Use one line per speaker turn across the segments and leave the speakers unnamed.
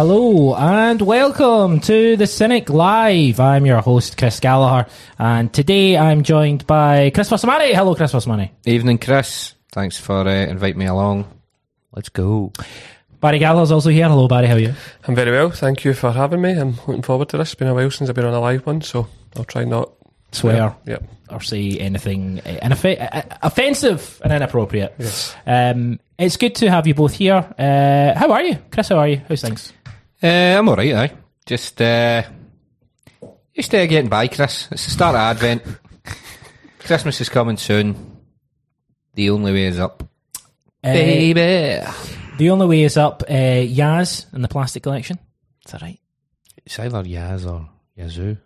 Hello and welcome to the Cynic Live. I'm your host, Chris Gallagher, and today I'm joined by Chris Vassamani. Hello, Chris Vassamani.
Evening, Chris. Thanks for uh, inviting me along. Let's go.
Barry Gallagher's also here. Hello, Barry. How are you?
I'm very well, thank you for having me. I'm looking forward to this. It's been a while since I've been on a live one, so I'll try not
Swear
Yep.
or say anything uh, inoffe- uh, offensive and inappropriate.
Yes.
Um, it's good to have you both here. Uh, how are you, Chris? How are you? How's things?
Uh, I'm alright, aye. Just, uh, just uh, getting by, Chris. It's the start of Advent. Christmas is coming soon. The only way is up.
Uh,
Baby.
The only way is up. Uh, Yaz and the Plastic Collection. Is that right?
It's either Yaz or Yazoo.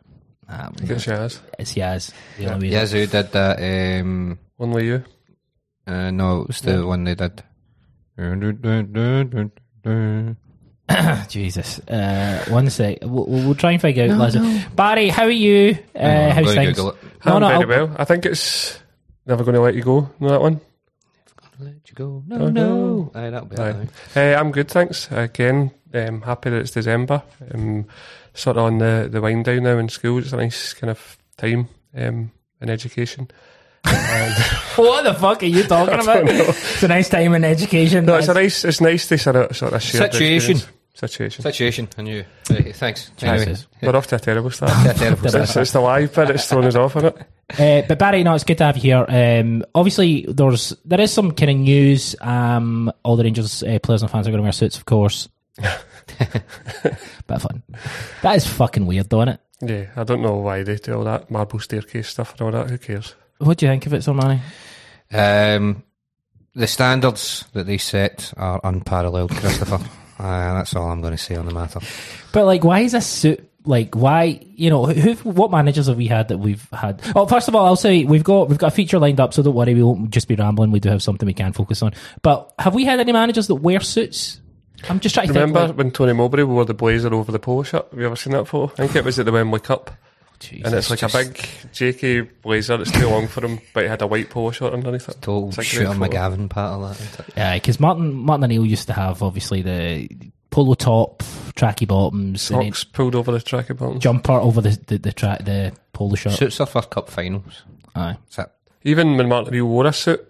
Ah,
I guess yes.
it's Yaz. The only way is
Yazoo did that. Um,
Only you.
uh, no, it was the one they did.
Up. Jesus. Uh, one sec. We'll, we'll we'll try and figure out. Liza. Barry, how are you? Uh,
I'm
how's things?
It.
No,
I'm
no,
very
I'll-
well. I think it's Never Gonna Let You Go. Know that one?
Never gonna let you go. No,
Oh,
no. Aye, that'll be
Aye.
it.
Uh, I'm good, thanks. Again, um, happy that it's December. Um, sort of on the, the wind down now in school. It's a nice kind of time um, in education. And-
What the fuck are you talking about? It's a nice time in education.
no, it's a nice. It's nice to sort of sort of share the
Situation.
Situation.
Situation. I knew. Right, thanks. Anyway.
Jesus.
We're off to a terrible start.
Yeah, terrible
Terrible.
it's, it's the live bit that's thrown us off on it.
Uh, but Barry, no, it's good to have you here. Um, obviously, there's there is some kind of news. Um, all the Rangers uh, players and fans are going to wear suits, of course. Bit of fun. That is fucking weird, though, isn't it?
Yeah, I don't know why they do all that marble staircase stuff and all that. Who cares?
What do you think of it, Sormani?
Um, the standards that they set are unparalleled, Christopher. uh, that's all I'm going to say on the matter.
But like, why is a suit? Like, why? You know, who? What managers have we had that we've had? Oh, first of all, I'll say we've got we've got a feature lined up, so don't worry, we won't just be rambling. We do have something we can focus on. But have we had any managers that wear suits? I'm just trying to
Remember
think. Like,
when Tony Mowbray wore the blazer over the polo shirt? Have you ever seen that photo? I think it was at the Wembley Cup. And it's like a big JK blazer that's too long for him, but he had a white polo shirt underneath it.
Total
It's a great
shooter. McGavin part of that. Isn't?
Yeah, because Martin Martin O'Neill used to have obviously the polo top, tracky bottoms, and then
Socks pulled over the tracky bottoms.
jumper over the the the, tra- the polo shirt.
Suits are for cup finals.
Aye.
That's.
Even when Martin O'Neill wore a suit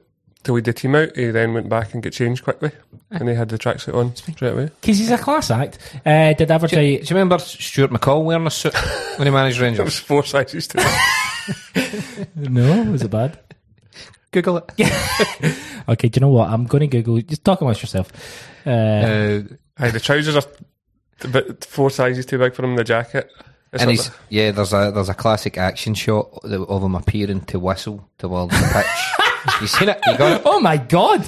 to lead the team out, he then went back and got changed quickly. And he had the tracksuit on straight away.
Because he's a class act. Uh, did ever
Do
tell
you,
you?
do you remember Stuart McCall wearing a suit when he managed
It was
Rangers?
four sizes too.
No, was it bad?
Google it.
Okay, do you know what? I'm going to Google. Just talk amongst yourself. Uh,
Uh,
Aye, the trousers are a bit four sizes too big for him. The jacket. It's
and he's yeah, there's a there's a classic action shot of him appearing to whistle towards the pitch. You seen it? You got it?
oh my god,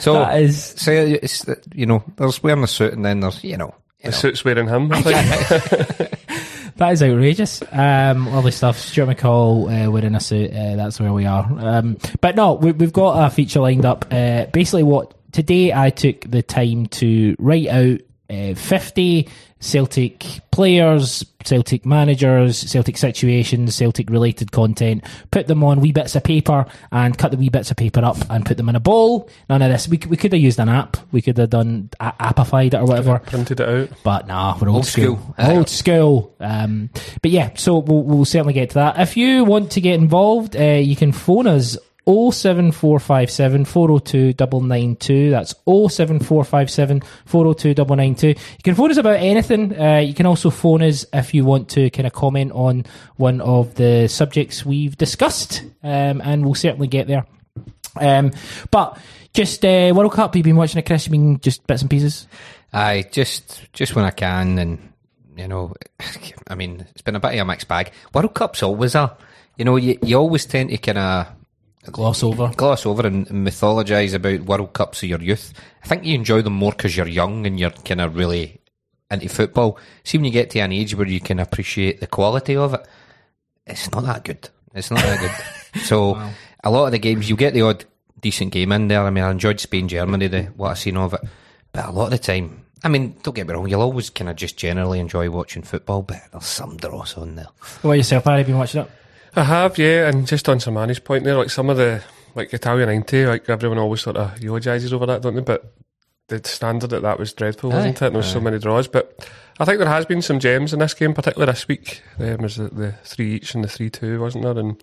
So
that is
So it's you know, there's wearing a suit and then there's you know, you
the
know.
suit's wearing him. I think.
that is outrageous. Um, lovely stuff. Stuart McCall uh, wearing a suit. Uh, that's where we are. Um, but no, we, we've got a feature lined up. Uh, basically, what today I took the time to write out uh, 50 Celtic players, Celtic managers, Celtic situations, Celtic related content, put them on wee bits of paper and cut the wee bits of paper up and put them in a bowl. None of this. We, we could have used an app. We could have done a- appified it or whatever.
Printed it out.
But nah, we're old,
Old
school.
school.
Old school. Um, but yeah, so we'll, we'll certainly get to that. If you want to get involved, uh, you can phone us 07457 402 992. That's 07457 402 992. You can phone us about anything. Uh, you can also phone us if you want to kind of comment on one of the subjects we've discussed, um, and we'll certainly get there. Um, but just uh, World Cup, you've been watching it, Chris. You've been just bits and pieces.
I just just when I can and you know, I mean, it's been a bit of a mixed bag. World Cup's always a, you know, you, you always tend to kind of
Gloss over.
gloss over and, mythologise about World Cups of your youth. I think you enjoy them more because you're young and you're kind of really into football. See, when you get to an age where you can appreciate the quality of it, it's not that good. It's not that good. So, a lot of the games, you get the odd decent game in there. I mean, I enjoyed Spain, Germany, the what I've seen of it. But a lot of the time, I mean, don't get me wrong, you'll always kind of just generally enjoy watching football, but there's some dross on there.
What about yourself, Barry? Have you been watching it?
I have, yeah, and just on Samani's point there, like some of the like Italia ninety, like everyone always sort of eulogises over that, don't they? But the standard that that was dreadful, wasn't
Aye.
it? There was so many draws, but I think there has been some gems in this game, particularly this week. Um, there's the, the three each and the three two, wasn't there? And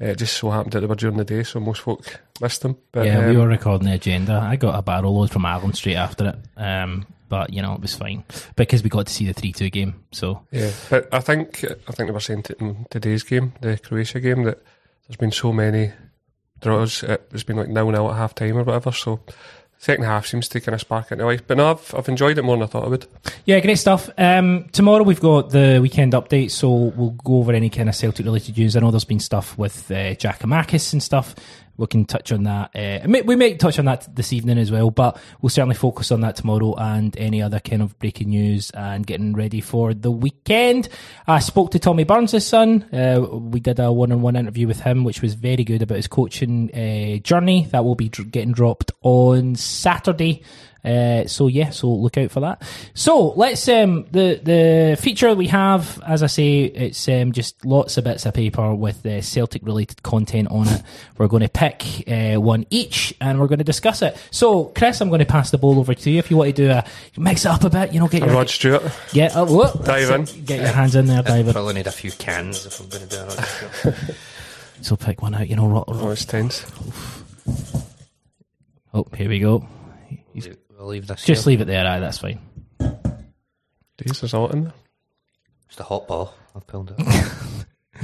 uh, it just so happened that they were during the day, so most folk missed them. But
yeah,
um,
we were recording the agenda. I got a barrel load from Ireland straight after it. Um, but you know it was fine because we got to see the three two game. So
Yeah, but I think I think they were saying t- in today's game, the Croatia game, that there's been so many draws. It, it's been like nil nil at half time or whatever. So second half seems to kind of spark into life. But no, I've, I've enjoyed it more than I thought I would.
yeah, great stuff. Um, tomorrow we've got the weekend update, so we'll go over any kind of Celtic related news. I know there's been stuff with uh, Giakoumakis and stuff. We can touch on that. Uh, we may touch on that this evening as well, but we'll certainly focus on that tomorrow and any other kind of breaking news and getting ready for the weekend. I spoke to Tommy Burns' son. Uh, we did a one-on-one interview with him, which was very good about his coaching uh, journey. That will be getting dropped on Saturday. Uh, so yeah, so look out for that. So let's um the the feature we have, as I say, it's um just lots of bits of paper with uh, Celtic related content on it. We're going to pick uh, one each and we're going to discuss it. So Chris, I'm going to pass the ball over to you if you want to do a mix it up a bit. You know, get
And
your
Rod Stewart,
get oh, whoop,
Dive
that's it. Get your hands in there, dive in.
Probably need a few cans if I'm going to do it.
So pick one out. You know, ro- ro-
oh, it's tense.
oh, here we go.
we'll leave this.
Just
here.
leave it there. Aye, that's fine.
Jeez, there's a lot in there.
It's the hot ball. I've pulled it.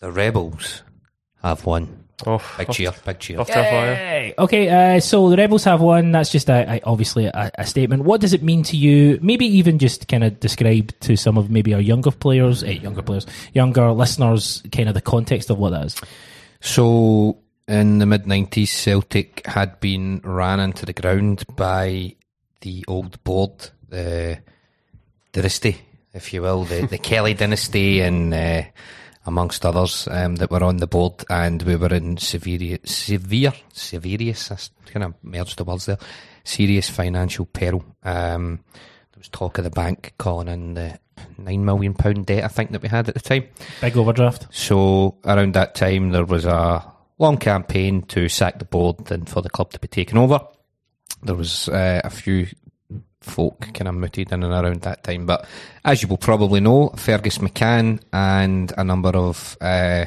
the Rebels have won.
Oh,
Big
off,
cheer, big cheer.
off to a flyer.
Yay! Okay, uh, so the Rebels have won. That's just a, a, obviously a, a statement. What does it mean to you? Maybe even just kind of describe to some of maybe our younger players, eh, younger players, younger listeners, kind of the context of what that is.
So in the mid nineties, Celtic had been ran into the ground by the old board, the dynasty, if you will, the, the Kelly dynasty, and uh, amongst others um, that were on the board, and we were in severe, severe, serious. I kind of merged the words there. Serious financial peril. Um, there was talk of the bank calling in the nine million pound debt, I think, that we had at the time.
Big overdraft.
So around that time, there was a long campaign to sack the board and for the club to be taken over. There was uh, a few folk kind of mooted in and around that time, but as you will probably know, Fergus McCann and a number of uh,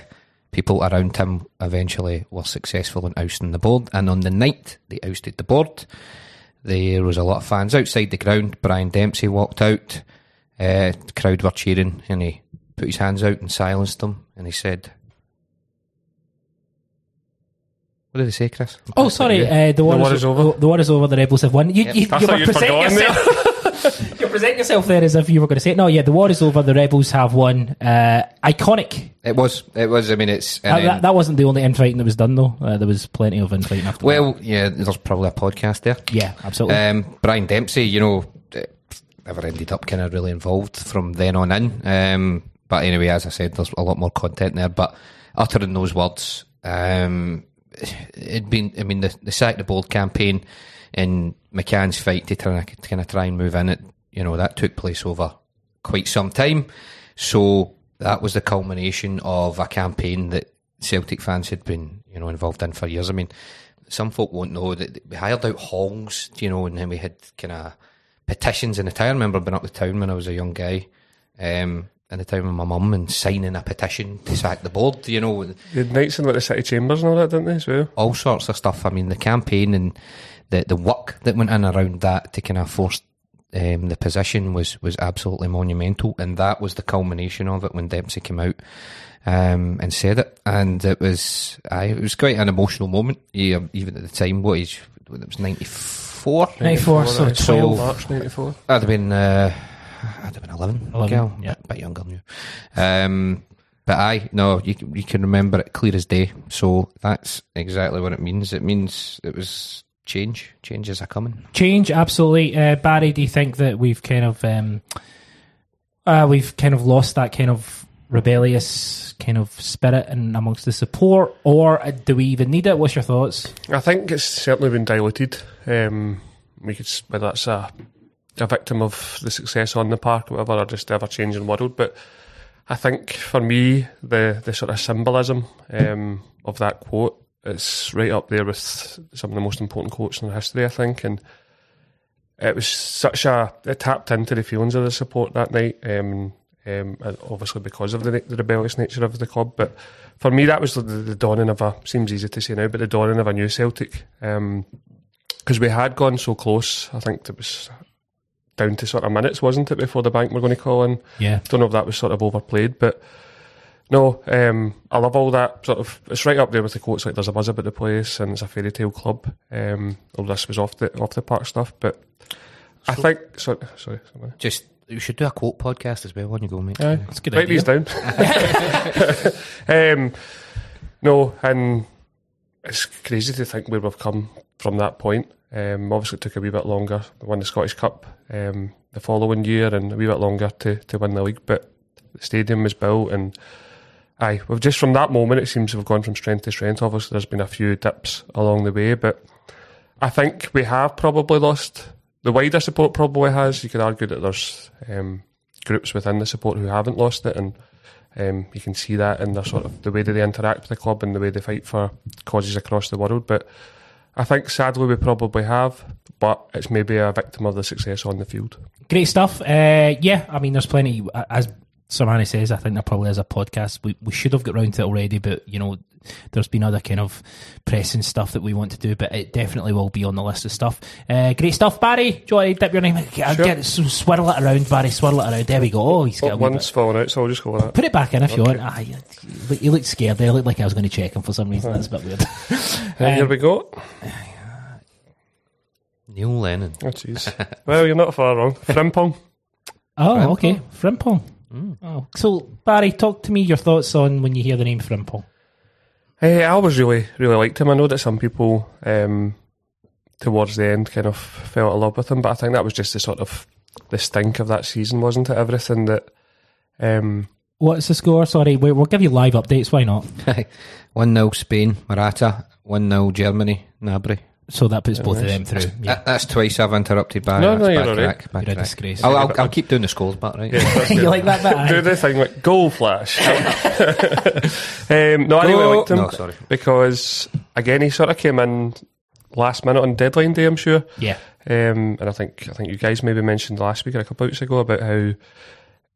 people around him eventually were successful in ousting the board. And on the night they ousted the board, there was a lot of fans outside the ground. Brian Dempsey walked out. Uh, the crowd were cheering, and he put his hands out and silenced them, and he said, "What did he say, Chris?"
Oh, sorry. Uh, the, war
war
is,
is over.
the war is over. The Rebels have won. You, you,
I
you
thought
were presenting
forgotten
yourself. you present yourself there as if you were going to say it. No, yeah, the war is over. The Rebels have won. Uh, iconic.
It was. It was. I mean, it's.
Uh,
And
that, that wasn't the only infighting that was done though. Uh, there was plenty of infighting after. that.
well, yeah. There's probably a podcast there.
yeah, absolutely.
Um, Brian Dempsey, you know, eh, never ended up kind of really involved from then on in. Um, but anyway, as I said, there's a lot more content there. But uttering those words, um, it'd been. I mean, the, the sack the board campaign and McCann's fight to try to kind of try and move in it. You know, that took place over quite some time. So that was the culmination of a campaign that Celtic fans had been, you know, involved in for years. I mean, some folk won't know that we hired out halls, you know, and then we had kind of petitions in the town. I remember being up the town when I was a young guy, um, in the town with my mum and signing a petition to sack the board, you know,
The had nights in like the city chambers and all that, didn't they, as well?
all sorts of stuff. I mean, the campaign and the the work that went in around that to kind of force um, the position was was absolutely monumental, and that was the culmination of it when Dempsey came out um, and said it, and it was I it was quite an emotional moment. Yeah, even at the time, what age? It was ninety four.
94, so
right.
12.
March 94.
I'd have been uh, I'd have been eleven.
11,
girl.
yeah.
a bit younger than you. Um, but I no, you can- you can remember it clear as day. So that's exactly what it means. It means it was change. Changes are coming.
Change, absolutely. Uh, Barry, do you think that we've kind of um, uh, we've kind of lost that kind of rebellious kind of spirit in amongst the support, or uh, do we even need it? What's your thoughts?
I think it's certainly been diluted. Um, we could, s- whether that's a, a victim of the success on the park whatever, or just the ever changing world. But I think for me, the, the sort of symbolism um, of that quote it's right up there with some of the most important quotes in history, I think. And it was such a it tapped into the feelings of the support that night. Um, um, and obviously because of the, the rebellious nature of the club, but for me that was the, the dawning of a seems easy to say now, but the dawning of a new Celtic. Um, because we had gone so close. I think it was down to sort of minutes, wasn't it, before the bank were going to call in?
Yeah.
Don't know if that was sort of overplayed, but no, um, I love all that sort of. It's right up there with the quotes like "There's a buzz about the place" and "It's a fairy tale club." Um, all this was off the off the park stuff, but I think. Sorry, sorry, sorry.
Just you should do a quote podcast as well when you go, mate.
Aye.
That's a good
Write
idea.
these down. um, no, and it's crazy to think where we've come from that point. Um, obviously, it took a wee bit longer. We won the Scottish Cup um, the following year, and a wee bit longer to, to win the league. But the stadium was built, and aye, we've just from that moment, it seems we've gone from strength to strength. Obviously, there's been a few dips along the way, but I think we have probably lost. The wider support probably has. You could argue that there's um, groups within the support who haven't lost it, and um, you can see that in their sort of the way that they interact with the club and the way they fight for causes across the world. But I think sadly we probably have, but it's maybe a victim of the success on the field.
Great stuff. Uh, yeah, I mean, there's plenty. As Samani says, I think there probably is a podcast. We we should have got round to it already, but you know, there's been other kind of pressing stuff that we want to do, but it definitely will be on the list of stuff. Uh, great stuff, Barry. Do you want to dip your name? Get,
Sure.
get it, swirl it around, Barry. Swirl it around. There we go. Oh, he's got a wee bit.
One's falling out, so I'll just go with that.
Put it back in if you want. Ah, you, you looked scared there. You looked like I was going to check him for some reason. That's a bit weird.
Uh, here
Um,
we go.
Neil Lennon.
Oh, jeez. well, you're not far wrong. Frimpong.
Oh,
Frimpong.
okay. Frimpong. Oh, so Barry, talk to me your thoughts on when you hear the name Frimpong.
Hey, I always really, really liked him. I know that some people um, towards the end kind of fell in love with him, but I think that was just the sort of the stink of that season, wasn't it? Everything that. Um,
What's the score? Sorry, we, we'll give you live updates. Why not?
1 0 Spain, Morata. 1 0 Germany, Gnabry.
So that puts both of them through. Yeah,
That, that's twice I've interrupted by
No,
That's
no, you're
back
all right.
crack, back
You're a
crack.
disgrace.
I'll, I'll, I'll keep doing the scores back, right?
yeah, that's
you
good.
like that bit?
Do
aye?
the thing like goal flash. um, no, I really
Go-
liked him
No, sorry.
because again he sort of came in last minute on deadline day. I'm sure.
Yeah,
Um, and I think I think you guys maybe mentioned last week or a couple of weeks ago about how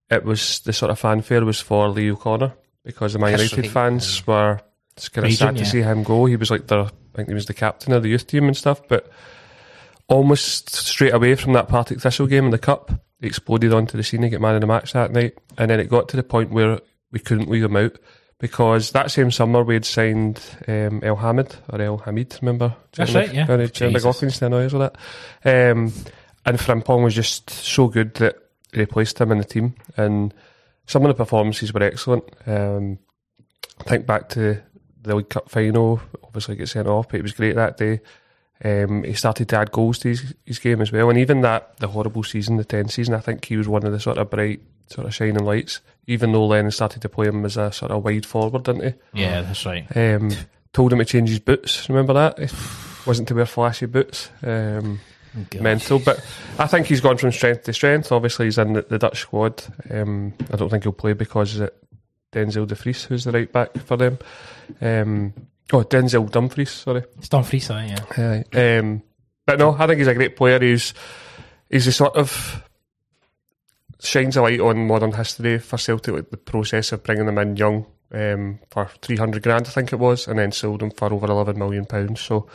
it was the sort of fanfare was for Leo Connor because the Man
That's
United
right,
fans were kind of sad to see him go. He was like the I think he was the captain of the youth team and stuff, but almost straight away from that Partick Thistle game in the cup, he exploded onto the scene and get man of the match that night. And then it got to the point where we couldn't leave him out because that same summer we had signed um, El Hamid or El Hamid, remember?
That's
Jeremy-
right, yeah.
Jeremy. McLaughlin's the with that. Um, and Frimpong was just so good that he replaced him in the team. And some of the performances were excellent. Um, think back to the League Cup final, obviously get sent off, but it was great that day. Um, he started to add goals to his, his game as well, and even that the horrible season, the 10th season, I think he was one of the sort of bright, sort of shining lights. Even though Lennon started to play him as a sort of wide forward, didn't he?
yeah, that's right.
Um, told him to change his boots. Remember that? He wasn't to wear flashy boots. Um,
Oh, God.
mental, but I think he's gone from strength to strength. Obviously, he's in the, the Dutch squad. Um, I don't think he'll play because it Denzel De Vries, who's the right back for them. Um, oh, Denzel Dumfries, sorry.
It's Dumfries, aye, yeah.
Aye. Um, but no, I think he's a great player. He's he's a sort of shines a light on modern history for Celtic, like the process of bringing them in young um, for three hundred grand, I think it was, and then sold them for over eleven million pounds. So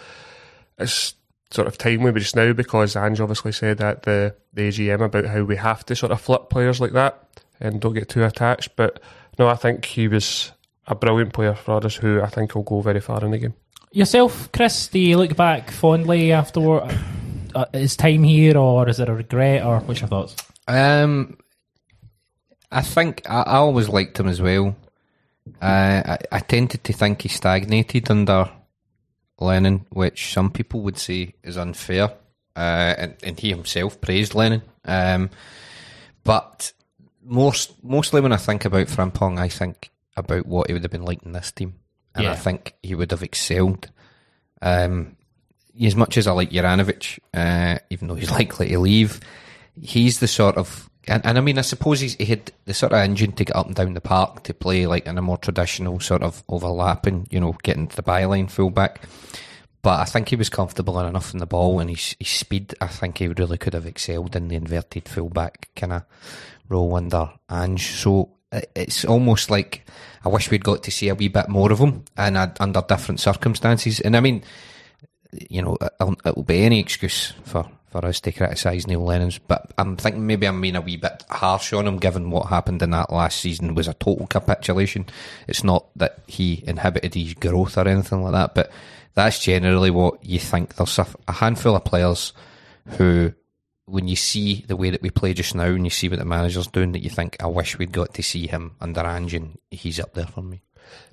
it's sort of timely but just now because Ange obviously said at the, the AGM about how we have to sort of flip players like that and don't get too attached. But no, I think he was a brilliant player for us who I think will go very far in the game.
Yourself, Chris, do you look back fondly after uh, his time here, or is it a regret, or what's your thoughts?
Um, I think I, I always liked him as well. Uh, I, I tended to think he stagnated under Lennon, which some people would say is unfair. Uh, and, and he himself praised Lennon. Um, but most mostly when I think about Frimpong, I think about what he would have been like in this team, and
Yeah.
I think he would have excelled. Um, as much as I like Juranovic, uh, even though he's likely to leave, he's the sort of and, and I mean, I suppose he's, he had the sort of engine to get up and down the park to play like in a more traditional sort of overlapping, you know, getting to the byline fullback. But I think he was comfortable enough in the ball and his, his speed. I think he really could have excelled in the inverted fullback kind of role under Ange. So it's almost like I wish we'd got to see a wee bit more of him and under different circumstances. And I mean, you know, it'll, it'll be any excuse for for us to criticise Neil Lennon's, but I'm thinking maybe I'm being a wee bit harsh on him given what happened in that last season was a total capitulation. It's not that he inhibited his growth or anything like that, but that's generally what you think. There's a handful of players who, when you see the way that we play just now and you see what the manager's doing, that you think, I wish we'd got to see him under Ange and he's up there for me.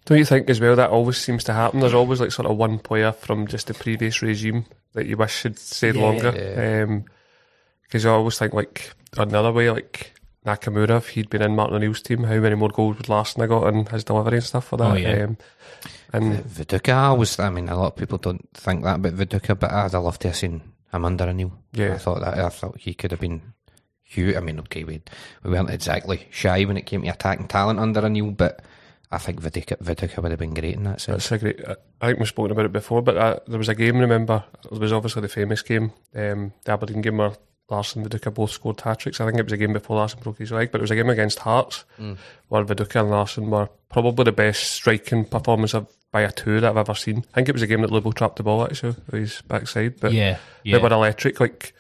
Don't you think as well that always seems to happen? There's always like sort of one player from just the previous regime that you wish had stayed yeah, longer. Because yeah. um, I always think like another way, like Nakamura, if he'd been in Martin O'Neill's team, how many more goals would Larsson have got and his delivery and stuff for that? Oh,
yeah. Um, and Viduka I was, I mean, a lot of people don't think that about Viduka, but I'd love to have seen under O'Neill. Yeah. I thought that, I thought he could have been huge. I mean, okay, we, we weren't exactly shy when it came to attacking talent under a O'Neill, but I think Viduka, Viduka would have been great in that sense.
That's a great. I think we've spoken about it before, but uh, there was a game. Remember, it was obviously the famous game, um, the Aberdeen game where Larsson and Viduka both scored hat tricks. I think it was a game before Larsson broke his leg, but it was a game against Hearts mm. where Viduka and Larsson were probably the best striking performance of by a two that I've ever seen. I think it was a game that Lubo trapped the ball actually with his backside, but
yeah, yeah.
they were electric. Like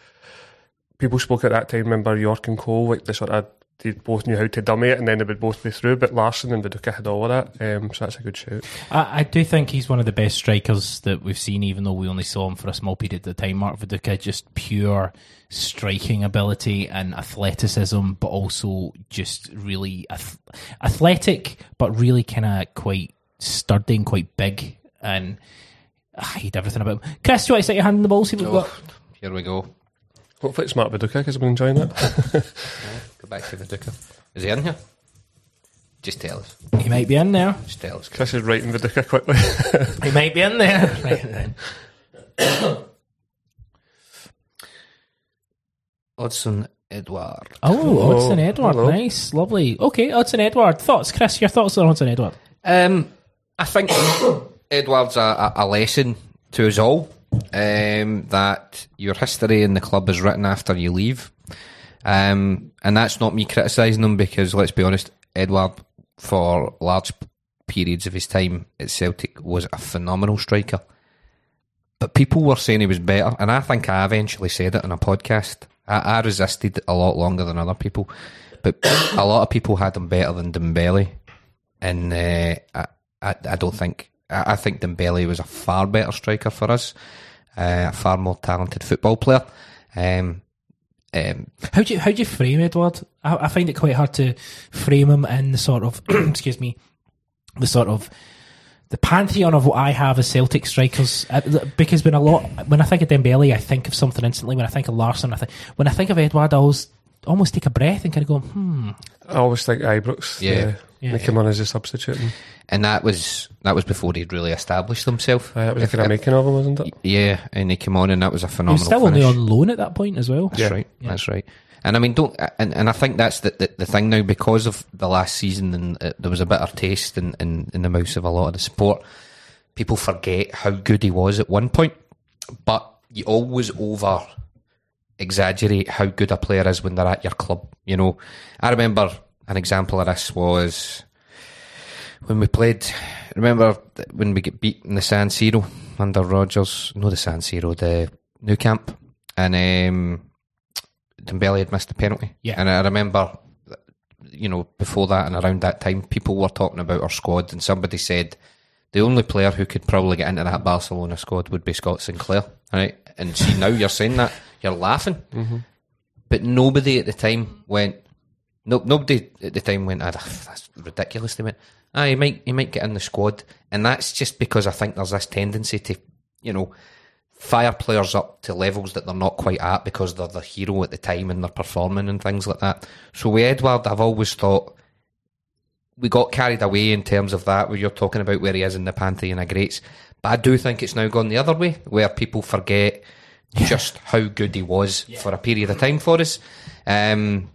people spoke at that time. Remember Yorke and Cole, like they sort of they both knew how to dummy it and then they would both be through. But Larsson and Viduka had all of that, um, so that's a good shout.
I, I, do think he's one of the best strikers that we've seen, even though we only saw him for a small period of time. Mark Viduka, just pure striking ability and athleticism, but also just really ath- athletic, but really kind of quite sturdy and quite big. And I hate everything about him. Chris, do you want to stick your hand in the ball? See what oh,
Here we go.
Hopefully it's Mark Viduka because I've been enjoying it.
Go back to Viduka. Is he in here? Just tell us.
He might be in there.
Just tell us.
Chris is writing Viduka quickly.
he might be in there. Right then.
Odsonne Edouard.
Oh, Odsonne Edouard. Hello. Nice. Lovely. Okay, Odsonne Edward. Thoughts, Chris? Your thoughts on Odsonne Edouard?
Um, I think Edward's a, a, lesson to us all um, that your history in the club is written after you leave. Um, and that's not me criticising him because, let's be honest, Edward, for large periods of his time at Celtic, was a phenomenal striker. But people were saying he was better, and I think I eventually said it on a podcast. I, I resisted a lot longer than other people, but a lot of people had him better than Dembele, and uh, I, I, don't think. I, I think Dembele was a far better striker for us, uh, a far more talented football player. Um,
um, how do you how do you frame Edward? I, I, find it quite hard to frame him in the sort of excuse me, the sort of the pantheon of what I have as Celtic strikers. Uh, because when a lot when I think of Dembele, I think of something instantly. When I think of Larsson, I think when I think of Edward, I always almost take a breath and kind of go, hmm.
I always think Ibrox. Yeah, yeah. make him on as a substitute. And,
and that was that was before he'd really established himself.
Uh, that was a kind of making of him, wasn't it?
Yeah, and he came on, and that was a phenomenal. He was
still
finish.
only on loan at that point as well.
That's yeah. right. Yeah. That's right. And I mean, don't and, and I think that's the, the, the thing now because of the last season and uh, there was a bitter taste in, in, in the mouth of a lot of the support. People forget how good he was at one point, but you always over exaggerate how good a player is when they're at your club. You know, I remember an example of this was when we played. Remember when we get beat in the San Siro under Rodgers? No, the San Siro, the New Camp, and um, Dembele had missed the penalty.
Yeah,
and I remember, you know, before that and around that time, people were talking about our squad, and somebody said the only player who could probably get into that Barcelona squad would be Scott Sinclair. Right, and see now you're saying that you're laughing,
mm-hmm.
but nobody at the time went. No, nobody at the time went. Ah, that's ridiculous. They went. Ah, he might he might get in the squad, and that's just because I think there's this tendency to, you know, fire players up to levels that they're not quite at because they're the hero at the time and they're performing and things like that. So with Edward, I've always thought we got carried away in terms of that, where you're talking about where he is in the pantheon of greats. But I do think it's now gone the other way, where people forget just how good he was yeah. for a period of time for us. Um,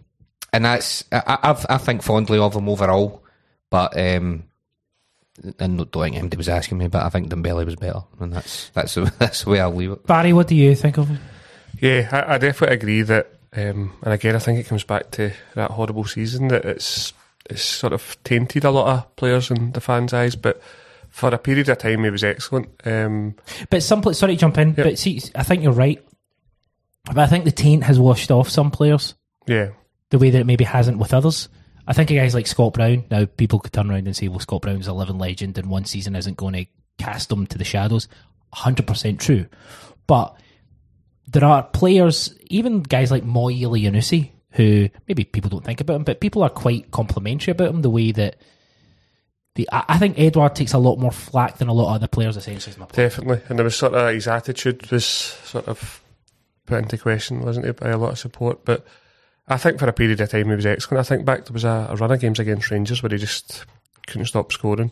and that's I, I've, I think fondly of him overall, but um, and don't think anybody was asking me, but I think Dembele was better, and that's that's the, that's the way I'll leave it.
Barry, what do you think of him?
Yeah, I, I definitely agree that, um, and again, I think it comes back to that horrible season that it's it's sort of tainted a lot of players in the fans' eyes, but. For a period of time, he was excellent. Um,
But some pla- sorry to jump in,
Yep.
but see, I think you're right. But I think the taint has washed off some players
yeah,
the way that it maybe hasn't with others. I think a guys like Scott Brown. Now people could turn around and say, "Well, Scott Brown's a living legend, and one season isn't going to cast him to the shadows." Hundred percent true, but there are players, even guys like Mo Elyounoussi, who maybe people don't think about him, but people are quite complimentary about him. The way that the I think Edward takes a lot more flack than a lot of other players. Essentially,
definitely. And there was sort of his attitude was sort of put into question, wasn't it, by a lot of support. But I think for a period of time he was excellent. I think back there was a, a run of games against Rangers where he just couldn't stop scoring.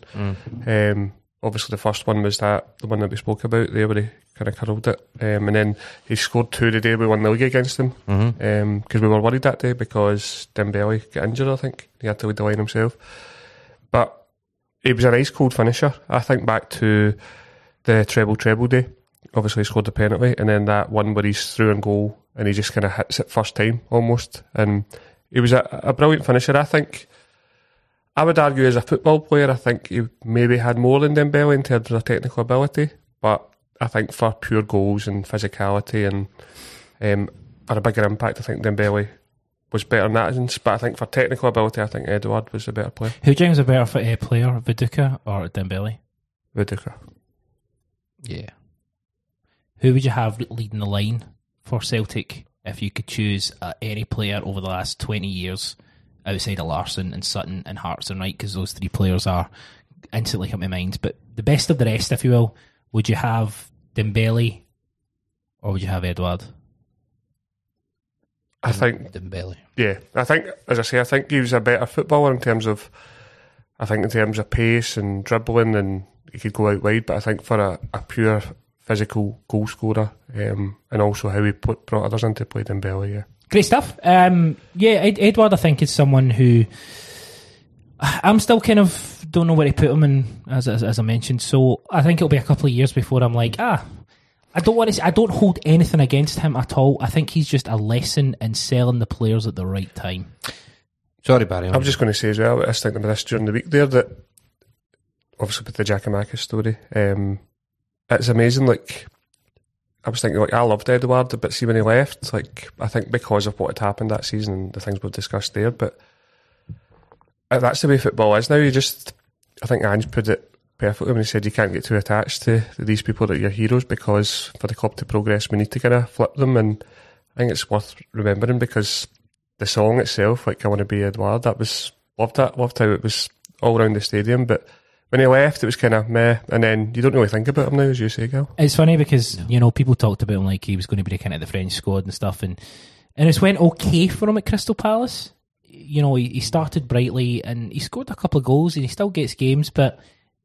Um, obviously, the first one was that the one that we spoke about there, where he kind of curled it, um, and then he scored two the day we won the league against them because we were worried that day because Dembele got injured. I think he had to lead the line himself, but he was a nice cold finisher. I think back to the treble treble day. Obviously, he scored the penalty, and then that one where he's through and goal, and he just kind of hits it first time almost. And he was a, a brilliant finisher. I think. I would argue as a football player, I think he maybe had more than Dembele in terms of technical ability, but I think for pure goals and physicality and um, for a bigger impact, I think Dembele was better in that sense. But I think for technical ability, I think Edward was a better player.
Who do you think was a better uh, player, Viduka or Dembele?
Viduka.
Yeah,
Who would you have leading the line for Celtic if you could choose uh, any player over the last 20 years outside of Larsson and Sutton and Hartson, right? Because those three players are instantly come to mind. But the best of the rest, if you will, would you have Dembele or would you have Edward?
I think
Dembele.
Yeah, I think, as I say, I think he was a better footballer in terms of, I think in terms of pace and dribbling, and he could go out wide. But I think for a, a pure physical goal scorer, um, and also how he put, brought others into play, Dembele, yeah.
Great stuff. Um, yeah, Ed- Edward, I think, is someone who I'm still kind of don't know where to put him in, as, as, as I mentioned. So I think it'll be a couple of years before I'm like, ah, I don't want to. I don't hold anything against him at all. I think he's just a lesson in selling the players at the right time.
Sorry, Barry.
I'm just going to say as well, I was thinking about this during the week there that obviously with the Giakoumakis story, um, it's amazing. Like, I was thinking, like, I loved Edward, but see when he left, like, I think because of what had happened that season and the things we've discussed there, but uh, that's the way football is now. You just, I think Ange put it perfectly when he said you can't get too attached to these people that are your heroes because for the club to progress, we need to kind of flip them. And I think it's worth remembering because the song itself, like I want to be Edward, that was loved that, loved how it was all around the stadium. But when he left, it was kind of meh, and then you don't really think about him now, as you say, Gal.
It's funny because you know people talked about him like he was going to be the kind of the French squad and stuff, and and it's went okay for him at Crystal Palace. You know, he, he started brightly and he scored a couple of goals and he still gets games, but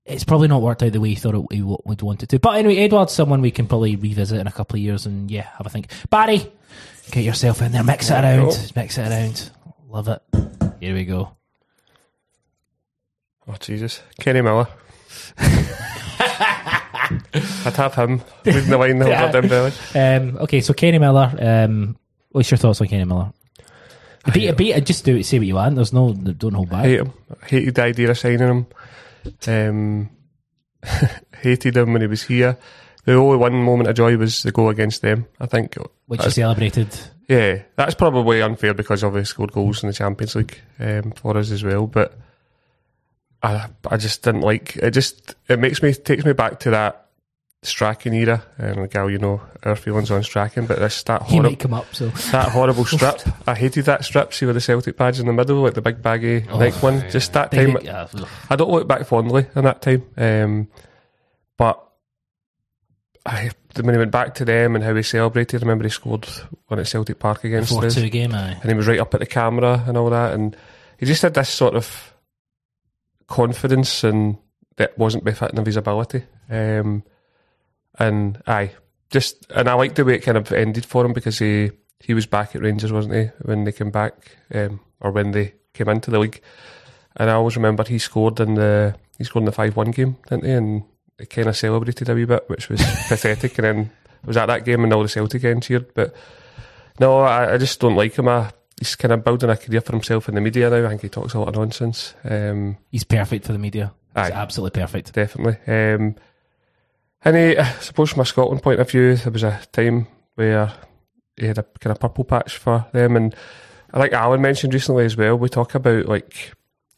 it's probably not worked out the way he thought it, he w- would want it to. But anyway, Edward's someone we can probably revisit in a couple of years and yeah, have a think. Barry, get yourself in there, mix it around,
go.
mix it around. Love it. Here we go.
Oh Jesus, Kenny Miller. I'd have him leading the line over
Yeah.
Dembele.
Um, okay, so Kenny Miller. Um, what's your thoughts on Kenny Miller? Beat, beat, just do it. Say what you want. There's no, don't hold back.
Hate him. Hated the idea of signing him. Um, hated him when he was here. The only one moment of joy was the goal against them. I think.
which you celebrated.
Yeah, that's probably unfair because obviously scored goals in the Champions League um, for us as well. But I, I just didn't like it. Just it makes me takes me back to that Strachan era. And gal, you know our feelings on Strachan, but this that
He
horrible
might come up. So
that horrible strip. I hated that strip. See with the Celtic badge in the middle, like the big baggy
Oh,
neck one. Just that time.
Big- uh.
I don't look back fondly on that time, um, but I, when he went back to them and how he celebrated, I remember he scored one at Celtic Park against
four
us,
two game. Aye.
and he was right up at the camera and all that, and he just had this sort of confidence and that wasn't befitting of his ability. Um, and aye, just and I liked the way it kind of ended for him because he he was back at Rangers, wasn't he, when they came back, um, or when they came into the league. And I always remember he scored in the he scored in the five one game, didn't he? And he kind of celebrated a wee bit, which was pathetic. And then it was at that game and all the Celtic end cheered. But no, I, I just don't like him. I, he's kind of building a career for himself in the media now. I think he talks a lot of nonsense. Um,
He's perfect for the media. He's
Aye.
absolutely perfect.
definitely. Um, and he, I suppose from a Scotland point of view, there was a time where he had a kind of purple patch for them, and I like Alan mentioned recently as well. We talk about like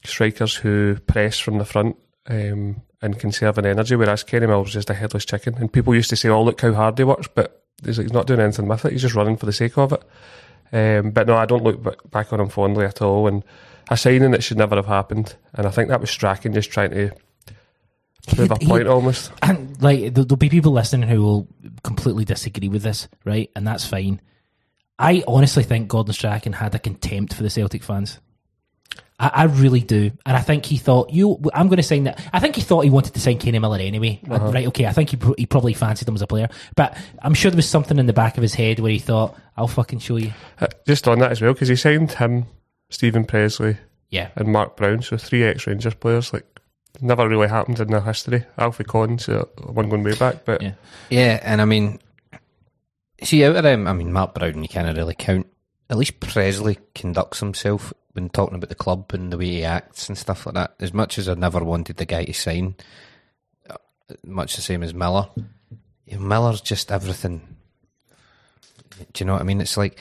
strikers who press from the front um, and an energy, whereas Kenny Mill was just a headless chicken. And people used to say, "Oh, look how hard he works," but he's, like, he's not doing anything with it. He's just running for the sake of it. Um, but no, I don't look back on him fondly at all. And a signing that it should never have happened. And I think that was Strachan just trying to prove a
He-
point almost.
And like there- there'll be people listening who will completely disagree with this, right? And that's fine. I honestly think Gordon Strachan had a contempt for the Celtic fans. I, I really do, and I think he thought you. I'm going to sign that. I think he thought he wanted to sign Kenny Miller anyway.
Uh-huh.
Right? Okay. I think he he probably fancied him as a player, but I'm sure there was something in the back of his head where he thought, "I'll fucking show you."
Uh, Just on that as well, because he signed him, Steven Pressley,
Yeah.
and Mark Brown, so three ex Rangers players. Like, never really happened in their history. Alfie Collins, uh, one going way back, but
Yeah.
Yeah, and I mean, see, out of them, I mean, Mark Brown, you can't really count. At least Pressley conducts himself when talking about the club and the way he acts and stuff like that. As much as I never wanted the guy to sign, uh, much the same as Miller. Miller's just everything. Do you know what I mean? It's like,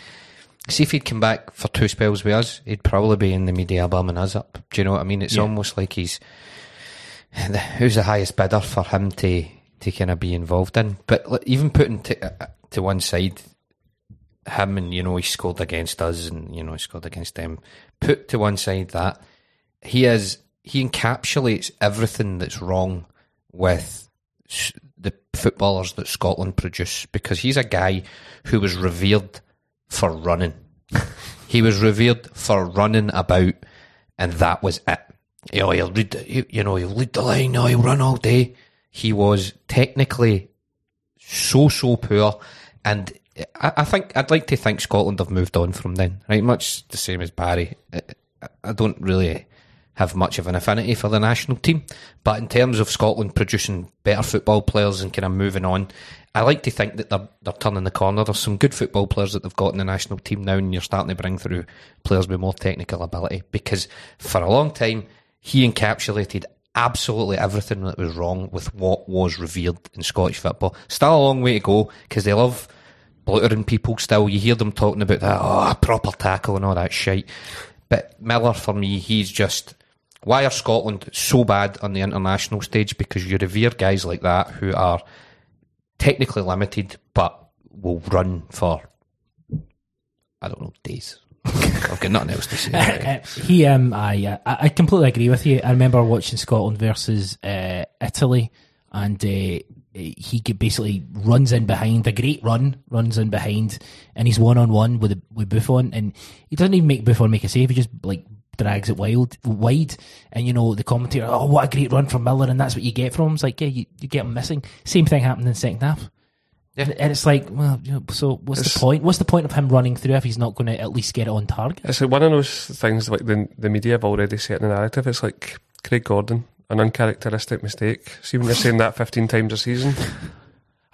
see if he'd come back for two spells with us, he'd probably be in the media bumming us up. Do you know what I mean? It's
Yeah.
almost like he's who's the highest bidder for him to to kind of be involved in. But even putting to, uh, to one side him and you know he scored against us and you know he scored against them. Put to one side that he is he encapsulates everything that's wrong with the footballers that Scotland produce because he's a guy who was revered for running. he was revered for running about, and that was it. You know, he'll read, the- you- know, he'll lead the line. No, he'll run all day. He was technically so so poor, and I, I think I'd like to think Scotland have moved on from then. Right, much the same as Barry. I, I don't really have much of an affinity for the national team, but in terms of Scotland producing better football players and kind of moving on, I like to think that they're they're turning the corner. There's some good football players that they've got in the national team now, and you're starting to bring through players with more technical ability. Because for a long time, he encapsulated absolutely everything that was wrong with what was revered in Scottish football. Still a long way to go because they love blottering people still. You hear them talking about that, oh, proper tackle and all that shit. But Miller, for me, he's just. Why are Scotland so bad on the international stage? Because you revere guys like that who are technically limited but will run for, I don't know, days. I've got nothing else to say.
Uh, he um I, uh, I completely agree with you. I remember watching Scotland versus uh, Italy, and uh, Eh, he basically runs in behind a great run, runs in behind, and he's one on one with with Buffon, and he doesn't even make Buffon make a save. He just like drags it wild wide, and you know the commentator, oh what a great run from Miller, and that's what you get from him. It's like yeah, you, you get him missing. Same thing happened in the second half.
Yeah.
And it's like, well, you know, so what's
It's-
the point? What's the point of him running through if he's not going to at least get it on target?
it's like one of those things like the the media have already set the narrative. It's like Craig Gordon, an uncharacteristic mistake. See when you're saying that 15 times a season.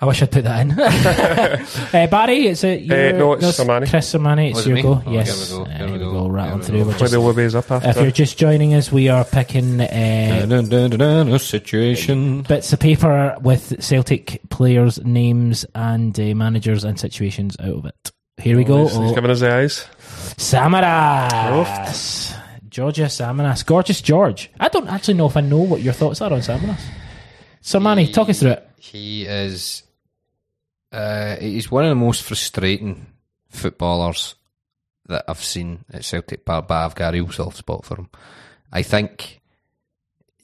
I wish I'd put that in. uh, Barry, it's a your,
no, it's Sermani.
Chris Sermani, it's
Was it
your
me?
go.
Oh,
yes,
here we go,
Uh,
here we
here
go,
rattling
here we
through.
go.
We're just-
the Ways up
if you're just joining us, we are picking uh,
a situation.
bits of paper with Celtic players' names and uh, managers and situations out of it. Here we go.
He's, he's
Oh,
giving us the eyes.
Samaras. Georgios Samaras. Gorgeous George. I don't actually know if I know what your thoughts are on Samaras. Sermani, talk us through it.
He is. Uh, he's one of the most frustrating footballers that I've seen at Celtic Park, but I've got a real soft spot for him. I think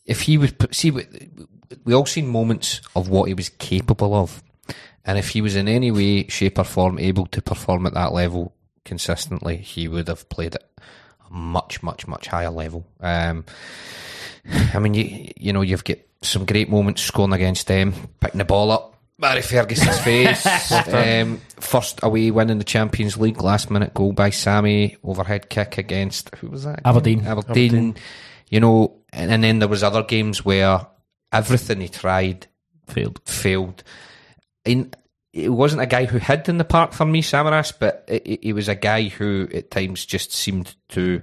if he was see, we, all seen moments of what he was capable of, and if he was in any way, shape, or form able to perform at that level consistently, he would have played a much, much, much higher level. Um, I mean, you you know, you've got some great moments scoring against them, picking the ball up, Barry Ferguson's face, um, first away win in the Champions League, last minute goal by Sammy, overhead kick against who was that?
Aberdeen.
Aberdeen.
Aberdeen.
You know, and, and then there was other games where everything he tried
Failed.
failed. And it wasn't a guy who hid in the park for me, Samaras, but it, it, he was a guy who at times just seemed to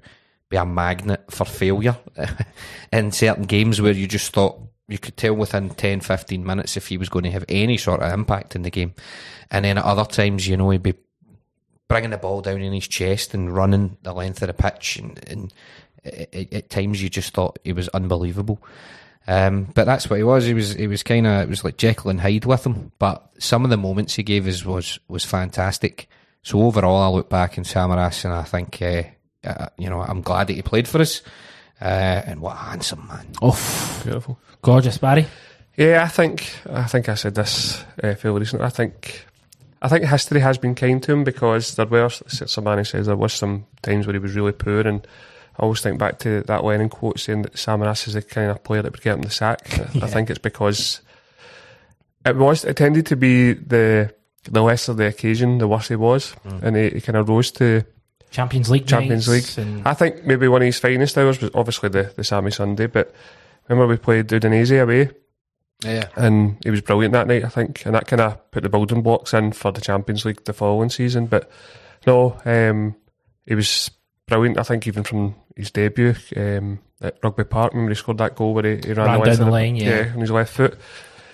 be a magnet for failure in certain games where you just thought you could tell within 10, 15 minutes if he was going to have any sort of impact in the game. And then at other times, you know, he'd be bringing the ball down in his chest and running the length of the pitch. And, and at, at times you just thought he was unbelievable. Um, but that's what he was. He was he was kind of it was like Jekyll and Hyde with him. But some of the moments he gave us was was fantastic. So overall, I look back in Samaras and I think uh, uh, you know I'm glad that he played for us. Uh, and what a handsome man!
Oh,
Beautiful.
gorgeous, Barry.
Yeah, I think I think I said this uh, fairly recently. I think I think history has been kind to him because there were somebody says there was some times where he was really poor, and I always think back to that Lennon quote saying that Samaras is the kind of player that would get him the sack. I think it's because it was it tended to be the the lesser the occasion, the worse he was, and he, he kind of rose to
Champions League.
Champions League.
And
I think maybe one of his finest hours was obviously the, the Sammy Sunday, but remember we played Udinese away
Yeah,
and he was brilliant that night, I think, and that kind of put the building blocks in for the Champions League the following season. But no, um, he was brilliant. I think even from his debut um, at Rugby Park, remember he scored that goal where he, he ran,
Ran
the
down the line, yeah.
on his left foot.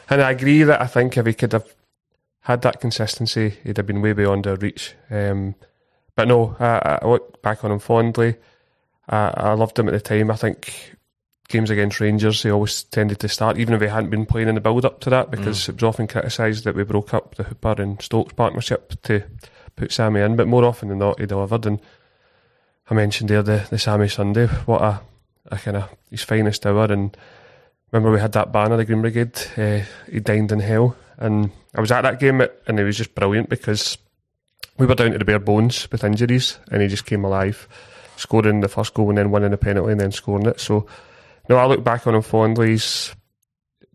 And I agree that I think if he could have had that consistency, he'd have been way beyond our reach. Um, but no, I, I look back on him fondly. I, I loved him at the time. I think games against Rangers, he always tended to start, even if he hadn't been playing in the build up to that, because it was often criticised that we broke up the Hooper and Stokes partnership to put Sammy in. But more often than not, he delivered. And I mentioned there the, the Sammy Sunday, what a, a kind of his finest hour. And remember, we had that banner, the Green Brigade, uh, he dined in hell. And I was at that game, and it was just brilliant because we were down to the bare bones with injuries, and he just came alive, scoring the first goal and then winning the penalty and then scoring it. So, no, I look back on him fondly. He's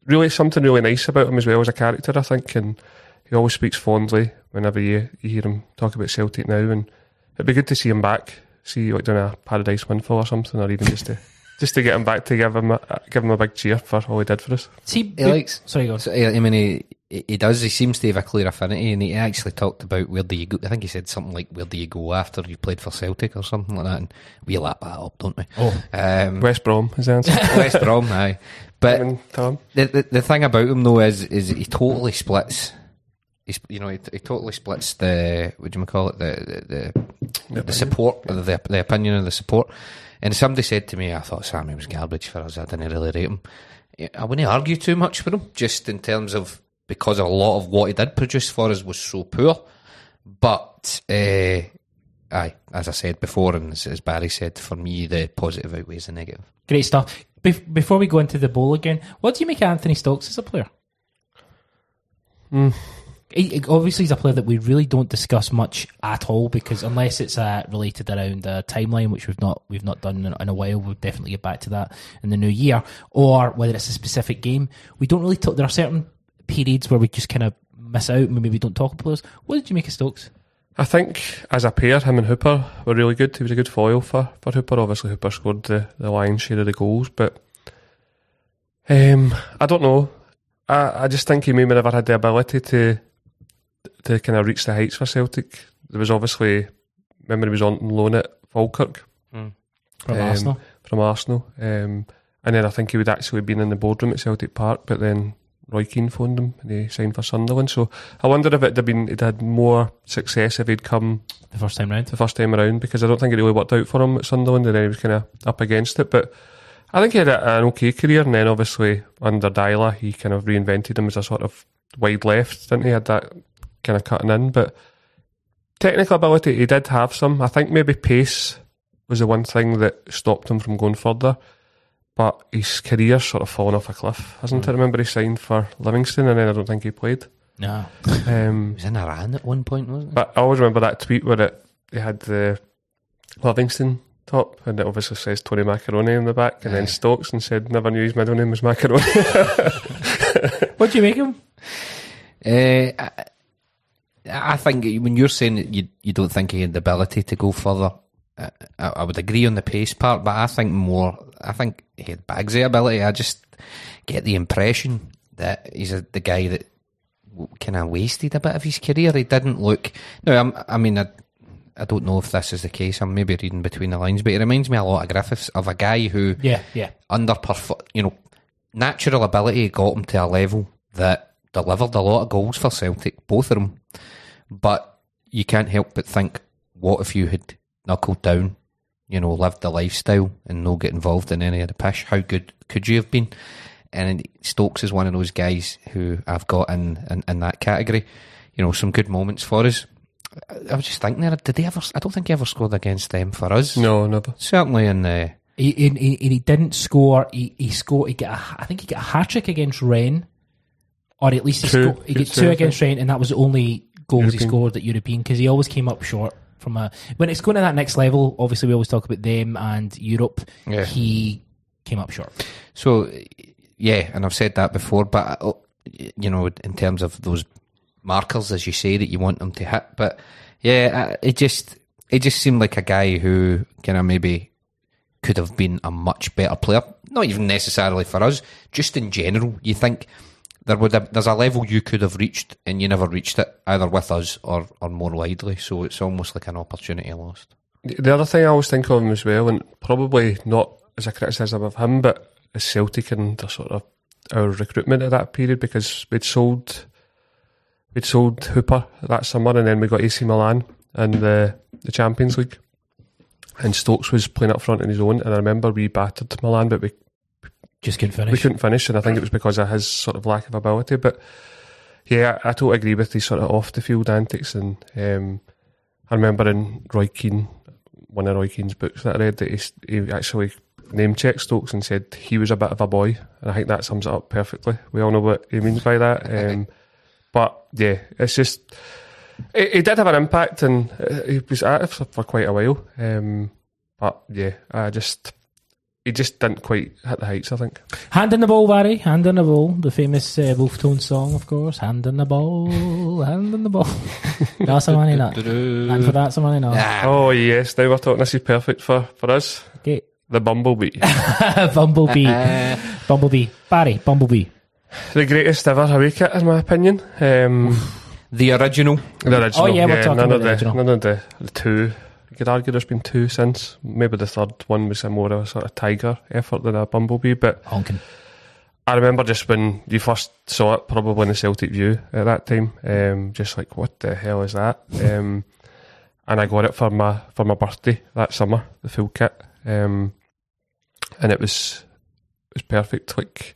really something really nice about him as well as a character, I think, and he always speaks fondly whenever you, you hear him talk about Celtic now. And it'd be good to see him back, see like doing a Paradise Windfall or something, or even just to just to get him back to give him a, give him a big cheer for all he did for us.
see,
he likes.
Sorry, go on.
So, I mean, he, he does. He seems to have a clear affinity, and he actually talked about where do you go. I think he said something like, "Where do you go after you played for Celtic or something like that?" And we lap that up, don't we?
Oh,
Um,
West Brom is the answer.
West Brom, aye. But
Him and Tom.
the, the the thing about him though is is he totally splits. He's you know he, he totally splits the what do you call it the the, the, the support the, the the opinion of the support. And somebody said to me, I thought Sammy was garbage for us. I didn't really rate him. I wouldn't argue too much with him, just in terms of because a lot of what he did produce for us was so poor. But uh, aye, as I said before, and as, as Barry said, for me the positive outweighs the negative.
great stuff. Bef- before we go into the bowl again, what do you make of Anthony Stokes as a player?
Hmm.
He- obviously, he's a player that we really don't discuss much at all because unless it's uh, related around a timeline, which we've not we've not done in, in a while, we'll definitely get back to that in the new year, or whether it's a specific game, we don't really talk. There are certain periods where we just kind of miss out, and maybe we don't talk about players. What did you make of Stokes?
I think as a pair, him and Hooper were really good. He was a good foil for, for Hooper. Obviously, Hooper scored the, the lion's share of the goals, but um, I don't know. I, I just think he maybe never had the ability to to kind of reach the heights for Celtic. There was obviously, remember he was on loan at Falkirk
From
Um,
Arsenal,
from Arsenal, um, and then I think he would actually been in the boardroom at Celtic Park, but then Roy Keane phoned him and he signed for Sunderland. So I wonder if it'd have been he'd had more success if he'd come
the first time round.
the first time around because I don't think it really worked out for him at Sunderland and then he was kind of up against it. But I think he had a, an okay career and then obviously under Deila he kind of reinvented him as a sort of wide left, didn't he? Had that kind of cutting in. But technical ability he did have some. I think maybe pace was the one thing that stopped him from going further. But his career sort of fallen off a cliff, hasn't it? I remember he signed for Livingston and then I don't think he played.
No,
Um,
He was in Iran at one point, wasn't he?
but I always remember that tweet where it, it had the Livingston top and it obviously says Tony Macaroni in the back and
Aye.
then Stokes and said never knew his middle name was Macaroni.
what do you make of him?
Uh, I, I think when you're saying that you you don't think he had the ability to go further, I, I would agree on the pace part, but I think more. I think he had bags of ability. I just get the impression that he's a, the guy that kind of wasted a bit of his career. He didn't look. No, I'm, I mean, I, I don't know if this is the case. I'm maybe reading between the lines, but it reminds me a lot of Griffiths of a guy who
Yeah, yeah.
underperform. You know, natural ability got him to a level that delivered a lot of goals for Celtic, both of them. But you can't help but think, what if you had knuckled down, you know, lived the lifestyle and no get involved in any of the pish? How good could you have been? And Stokes is one of those guys who I've got in, in, in that category. You know, some good moments for us. I- I was just thinking there, did they ever? I don't think he ever scored against them for us.
No, never.
Certainly in the.
He, he, he, he didn't score. He, he scored. He got. A, I think he got a hat trick against Rennes, or at least he
Two.
scored. He got
Two,
two against Rennes, and that was the only goals he scored at European because he always came up short from a. When it's going to that next level, obviously we always talk about them and Europe.
Yeah.
He came up short.
So, yeah, and I've said that before, but uh, you know, in terms of those markers, as you say, that you want them to hit, but yeah, it just it just seemed like a guy who kind of maybe could have been a much better player. Not even necessarily for us, just in general. You think there would have, there's a level you could have reached, and you never reached it either with us or or more widely. So it's almost like an opportunity lost.
The the other thing I always think of him as well, and probably not as a criticism of him, but as Celtic and the sort of our recruitment at that period because we'd sold we'd sold Hooper that summer and then we got AC Milan in the the Champions League. And Stokes was playing up front on his own and I remember we battered Milan but we
Just couldn't
we
finish.
couldn't finish, and I think it was because of his sort of lack of ability. But yeah, I, I totally agree with these sort of off the field antics. And um, I remember in Roy Keane, one of Roy Keane's books that I read, that he, he actually name checked Stokes and said he was a bit of a boy, and I think that sums it up perfectly. We all know what he means by that. Um, but yeah, it's just. He he did have an impact, and uh, he was active for, for quite a while. Um, but yeah, I just he just didn't quite hit the heights. I think.
Hand in the ball, Barry. Hand in the ball. The famous uh, Wolfe Tone song, of course. Hand in the ball. hand in the ball. That's a money nut. And for that's a money nut.
Ah,
Oh yes, now we're talking. This is perfect for, for us.
Okay.
The Bumblebee,
Bumblebee. Bumblebee. Barry. Bumblebee.
the greatest ever away kit, in my opinion. Um,
the original.
the original,
Oh, yeah, we're talking
none
about
of
the
the,
original.
none of the, the two. You could argue there's been two since. Maybe the third one was a more of a sort of tiger effort than a Bumblebee. But
Honking.
I remember just when you first saw it, probably in the Celtic View at that time, um, just like what the hell is that? Um, and I got it for my for my birthday that summer, the full kit, um, and it was it was perfect. Like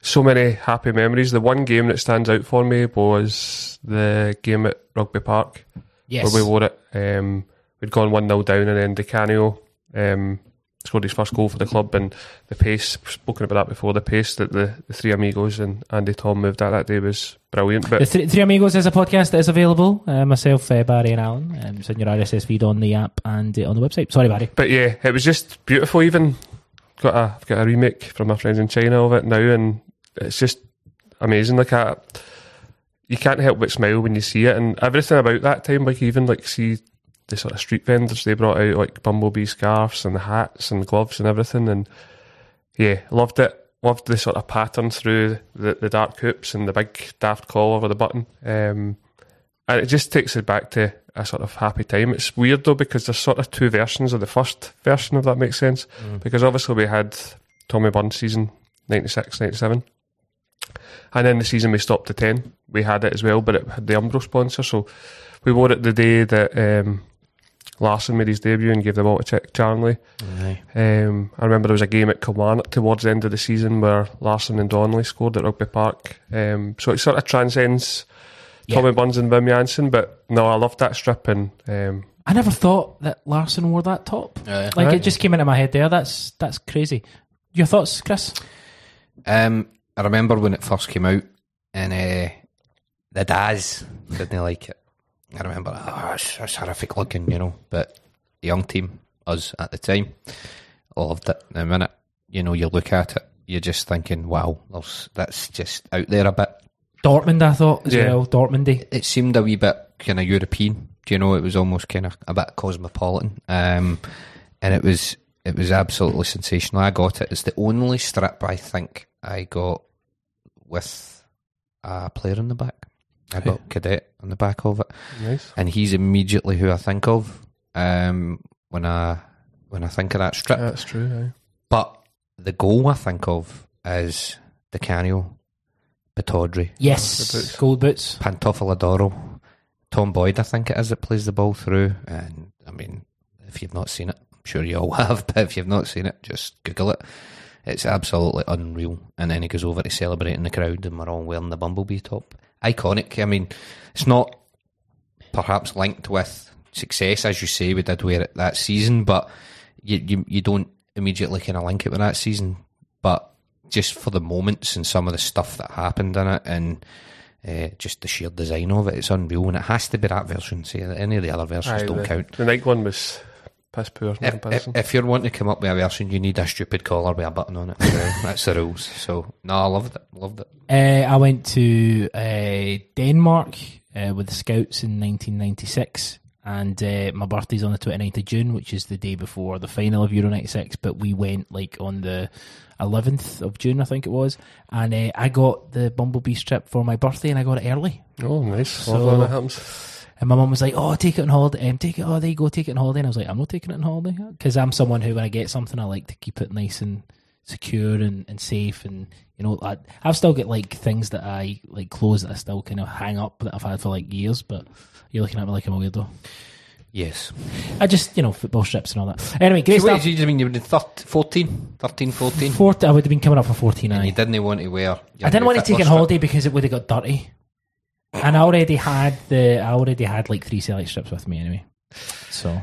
so many happy memories. The one game that stands out for me was the game at Rugby Park
Yes.
where we wore it. Um, we'd gone 1 0 down, and then Di Canio um, scored his first goal for the club. And the pace, spoken about that before, the pace that the, the three amigos and Andy Thom moved at that day was brilliant.
The
But
Three, Three Amigos is a podcast that is available. Uh, myself, uh, Barry, and Alan. Um, send your RSS feed on the app and uh, on the website. Sorry, Barry.
but yeah, it was just beautiful. Even got a I've got a remake from my friends in China of it now, and it's just amazing. Like I, you can't help but smile when you see it, and everything about that time. Like even like see the sort of street vendors they brought out, like bumblebee scarves and hats and gloves and everything, and yeah, loved it. Loved the sort of pattern through the, the dark hoops and the big daft call over the button. Um, and it just takes it back to a sort of happy time. It's weird though because there's sort of two versions of the first version, if that makes sense. Because obviously we had Tommy Burns season 96, 97. And then the season we stopped to 10, we had it as well, but it had the Umbro sponsor. So we wore it the day that um, Larsson made his debut and gave the ball to Chick Charnley. Um, I remember there was a game at Kilmarnock towards the end of the season where Larsson and Donnelly scored at Rugby Park. Um, so it sort of transcends
Yeah.
Tommy Burns and Wim Jansen, but no, I loved that strip and um,
I never thought that Larsson wore that top.
Yeah.
Like it just came into my head there. That's that's crazy. Your thoughts, Chris?
Um, I remember when it first came out, and uh, the Daz didn't like it. I remember, oh, it's, it's horrific looking, you know. But the young team, us at the time, loved it. The minute you know you look at it, you're just thinking, wow, there's, that's just out there a bit.
Dortmund, I thought as
Yeah.
well. Dortmundy.
It seemed a wee bit kind of European. Do you know? It was almost kind of a bit cosmopolitan, um, and it was it was absolutely sensational. I got it. It's the only strip I think I got with a player in the back. I got Cadete on the back of it,
Nice.
and he's immediately who I think of um, when I when I think of that strip.
That's true. Aye.
But the goal I think of is Di Canio, Batodri,
Yes,
The boots.
gold boots.
Pantofola d'Oro, Tom Boyd, I think it is, that plays the ball through. And I mean, if you've not seen it, I'm sure you all have, but if you've not seen it, just Google it. It's absolutely unreal. And then he goes over to celebrate in the crowd, and we're all wearing the Bumblebee top. Iconic. I mean, it's not perhaps linked with success, as you say, we did wear it that season, but you, you, you don't immediately kind of link it with that season. But just for the moments and some of the stuff that happened in it, and uh, just the sheer design of it, it's unreal. And it has to be that version. See, any of the other versions
Aye,
don't
the,
count.
The night one was piss poor in
If, if, if you're wanting to come up with a version, you need a stupid collar with a button on it. So that's the rules. So no, I loved it. Loved it.
Uh, I went to uh, Denmark uh, with the Scouts in 1996, and uh, my birthday's on the 29th of June, which is the day before the final of Euro 96. But we went like on the 11th of June, I think it was, and uh, I got the Bumblebee strip for my birthday, and I got it early.
oh, nice.
So-
Love when that happens.
And my mum was like, "Oh, take it on holiday. Um, take it. Oh, there you go. Take it on holiday." And I was like, "I'm not taking it on holiday because I'm someone who, when I get something, I like to keep it nice and secure and, and safe. And you know, I, I've still got like things that I like clothes that I still kind of hang up that I've had for like years. But you're looking at me like I'm a weirdo.
Yes.
I just, you know, football strips and all that. Anyway, great
So wait,
stuff.
you mean you were in thir- 14, 13, 14?
40, I would have been coming up for 14.
and
aye.
you didn't want to wear.
I didn't want to take it on holiday because it would have got dirty. And I already had the, I already had like three select strips with me anyway. So.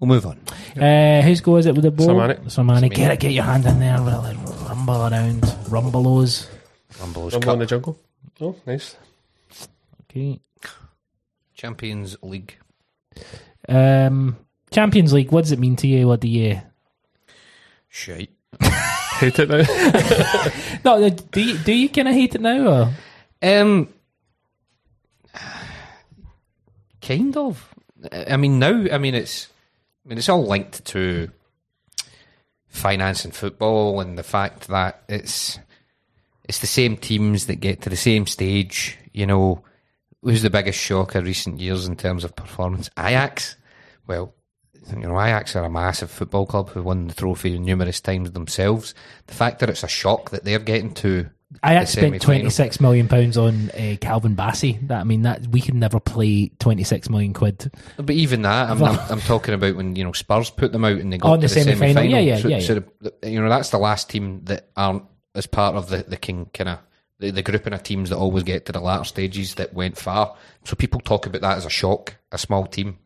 We'll move on.
Uh, whose go is it with the ball?
Samani.
Samani. Get it, get your hand in there. Really rumble around. Rumbelos.
Rumbles
Rumble in the jungle. Oh, nice.
Okay.
Champions League.
Um, Champions League. What does it mean to you? What do you?
Shite.
Hate it now.
No, do you do you kind of hate it now? Or?
Um, kind of. I mean, now. I mean, it's. I mean, it's all linked to finance and football, and the fact that it's it's the same teams that get to the same stage. You know, who's the biggest shock of recent years in terms of performance? Ajax. Well, you know, Ajax are a massive football club who won the trophy numerous times themselves. The fact that it's a shock that they're getting to
I had spent twenty six million pounds on uh, Calvin Bassey. That I mean, that we could never play twenty six million quid.
But even that, I'm, I'm, I'm talking about when you know Spurs put them out and they got to
the
the
semi-final.
semi-final.
Yeah, yeah,
so,
yeah, yeah.
the, the- you know that's the last team that aren't as part of the the king kind of the, the grouping of teams that always get to the latter stages that went far. So people talk about that as a shock, a small team.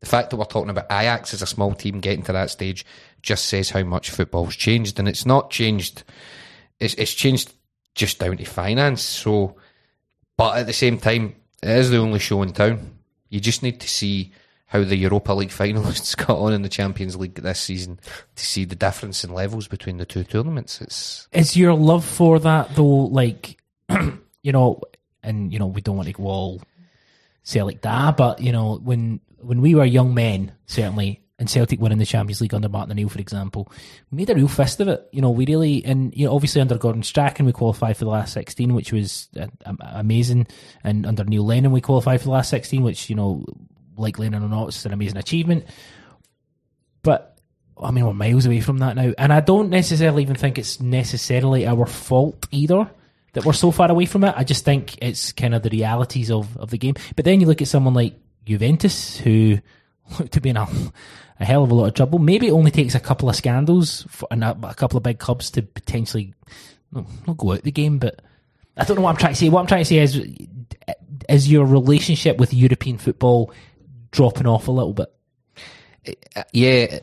The fact that we're talking about Ajax as a small team getting to that stage just says how much football's changed, and it's not changed. It's it's changed just down to finance. So, but at the same time, it is the only show in town. You just need to see how the Europa League finalists got on in the Champions League this season to see the difference in levels between the two tournaments. It's
Is your love for that though, like, you know, and you know, we don't want to go all say like that, but you know, when when we were young men, certainly, and Celtic winning the Champions League under Martin O'Neill, for example, we made a real fist of it. You know, we really, and you know, obviously under Gordon Strachan, we qualified for the last sixteen, which was uh, amazing, and under Neil Lennon, we qualified for the last sixteen, which you know, like Lennon or not, it's an amazing achievement. But I mean, we're miles away from that now, and I don't necessarily even think it's necessarily our fault either that we're so far away from it. I just think it's kind of the realities of, of the game. But then you look at someone like Juventus, who look to be in a, a hell of a lot of trouble. Maybe it only takes a couple of scandals for, and a, a couple of big clubs to potentially no, not go out the game, but I don't know what I'm trying to say. What I'm trying to say is, is your relationship with European football dropping off a little bit?
yeah.